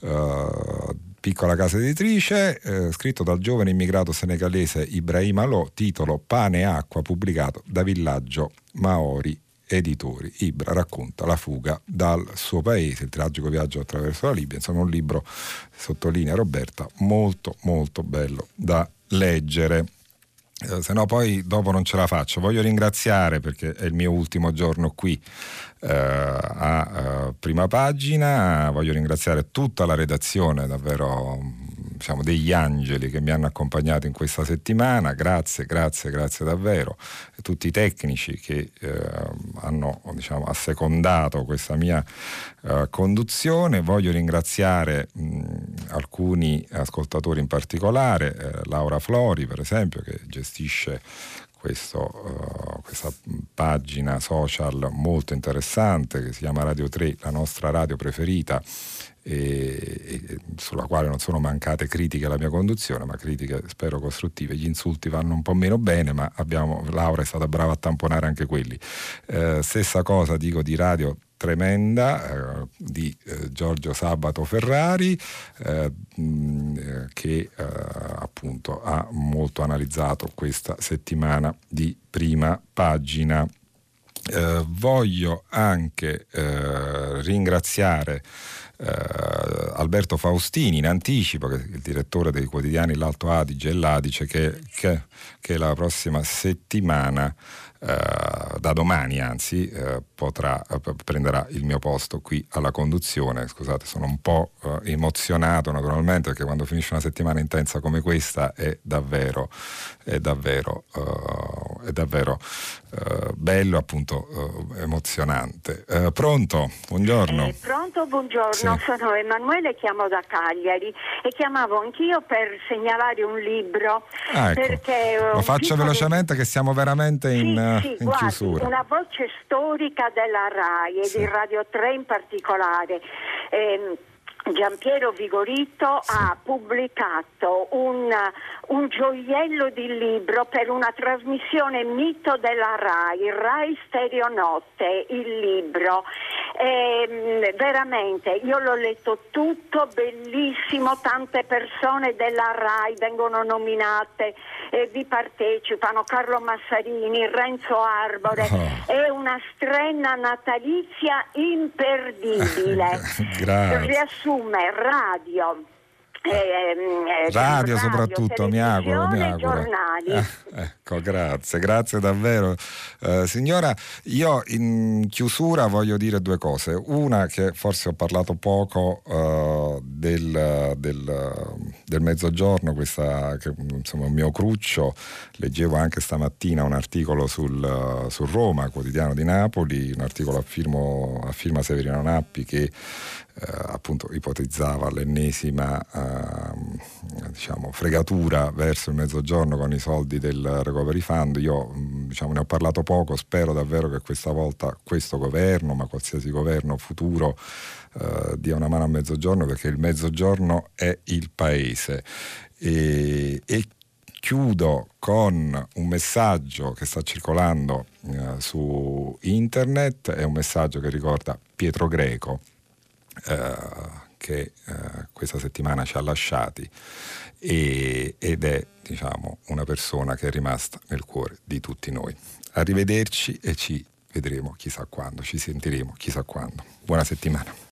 Uh, piccola casa editrice, eh, scritto dal giovane immigrato senegalese Ibrahim Alò, titolo Pane e acqua, pubblicato da Villaggio Maori Editori. Ibra racconta la fuga dal suo paese, il tragico viaggio attraverso la Libia, insomma un libro, sottolinea Roberta, molto molto bello da leggere. Eh, se no poi dopo non ce la faccio. Voglio ringraziare perché è il mio ultimo giorno qui eh, a eh, prima pagina, voglio ringraziare tutta la redazione, davvero diciamo, degli angeli che mi hanno accompagnato in questa settimana, grazie, grazie, grazie davvero, e tutti i tecnici che eh, hanno diciamo, assecondato questa mia eh, conduzione, voglio ringraziare mh, alcuni ascoltatori in particolare, eh, Laura Flori per esempio che gestisce questo, uh, questa pagina social molto interessante che si chiama Radio 3, la nostra radio preferita e, e, sulla quale non sono mancate critiche alla mia conduzione, ma critiche spero costruttive. Gli insulti vanno un po' meno bene, ma abbiamo, Laura è stata brava a tamponare anche quelli. Eh, stessa cosa dico di Radio tremenda eh, di eh, Giorgio Sabato Ferrari eh, mh, che eh, appunto ha molto analizzato questa settimana di prima pagina. Eh, voglio anche eh, ringraziare eh, Alberto Faustini in anticipo, che è il direttore dei quotidiani L'Alto Adige e l'Adice, che, che, che la prossima settimana Uh, da domani anzi uh, potrà, uh, prenderà il mio posto qui alla conduzione. Scusate, sono un po' emozionato naturalmente perché quando finisce una settimana intensa come questa è davvero, è davvero, è davvero bello, appunto emozionante. pronto? Buongiorno. Eh, pronto, buongiorno. Sì. Sono Emanuele, chiamo da Cagliari e chiamavo anch'io per segnalare un libro. Ah, ecco. perché, Lo faccio velocemente che siamo veramente in... Sì sì, in guardi, chiusura. Una voce storica della RAI e sì. di Radio 3 in particolare. Eh, Giampiero Vigorito sì. ha pubblicato un, un, gioiello di libro per una trasmissione mito della RAI, RAI Stereo Notte, il libro. E, veramente, io l'ho letto tutto, bellissimo, tante persone della RAI vengono nominate e vi partecipano, Carlo Massarini, Renzo Arbore, oh. è una strenna natalizia imperdibile. <laughs> Riassume radio eh, eh, radio, soprattutto, mi auguro. Mi auguro. Eh, ecco, grazie, grazie davvero. Eh, signora, io in chiusura voglio dire due cose. Una che forse ho parlato poco uh, del, del, del, mezzogiorno, questa, che, insomma un mio cruccio, leggevo anche stamattina un articolo sul, sul Roma, quotidiano di Napoli, un articolo a, firmo, a firma Severino Nappi che eh, appunto ipotizzava l'ennesima eh, diciamo, fregatura verso il mezzogiorno con i soldi del Recovery Fund. Io diciamo, ne ho parlato poco, spero davvero che questa volta questo governo, ma qualsiasi governo futuro, eh, dia una mano al mezzogiorno perché il mezzogiorno è il paese. E, e chiudo con un messaggio che sta circolando eh, su internet, è un messaggio che ricorda Pietro Greco, eh, che eh, questa settimana ci ha lasciati e, ed è diciamo, una persona che è rimasta nel cuore di tutti noi. Arrivederci e ci vedremo chissà quando, ci sentiremo chissà quando. Buona settimana.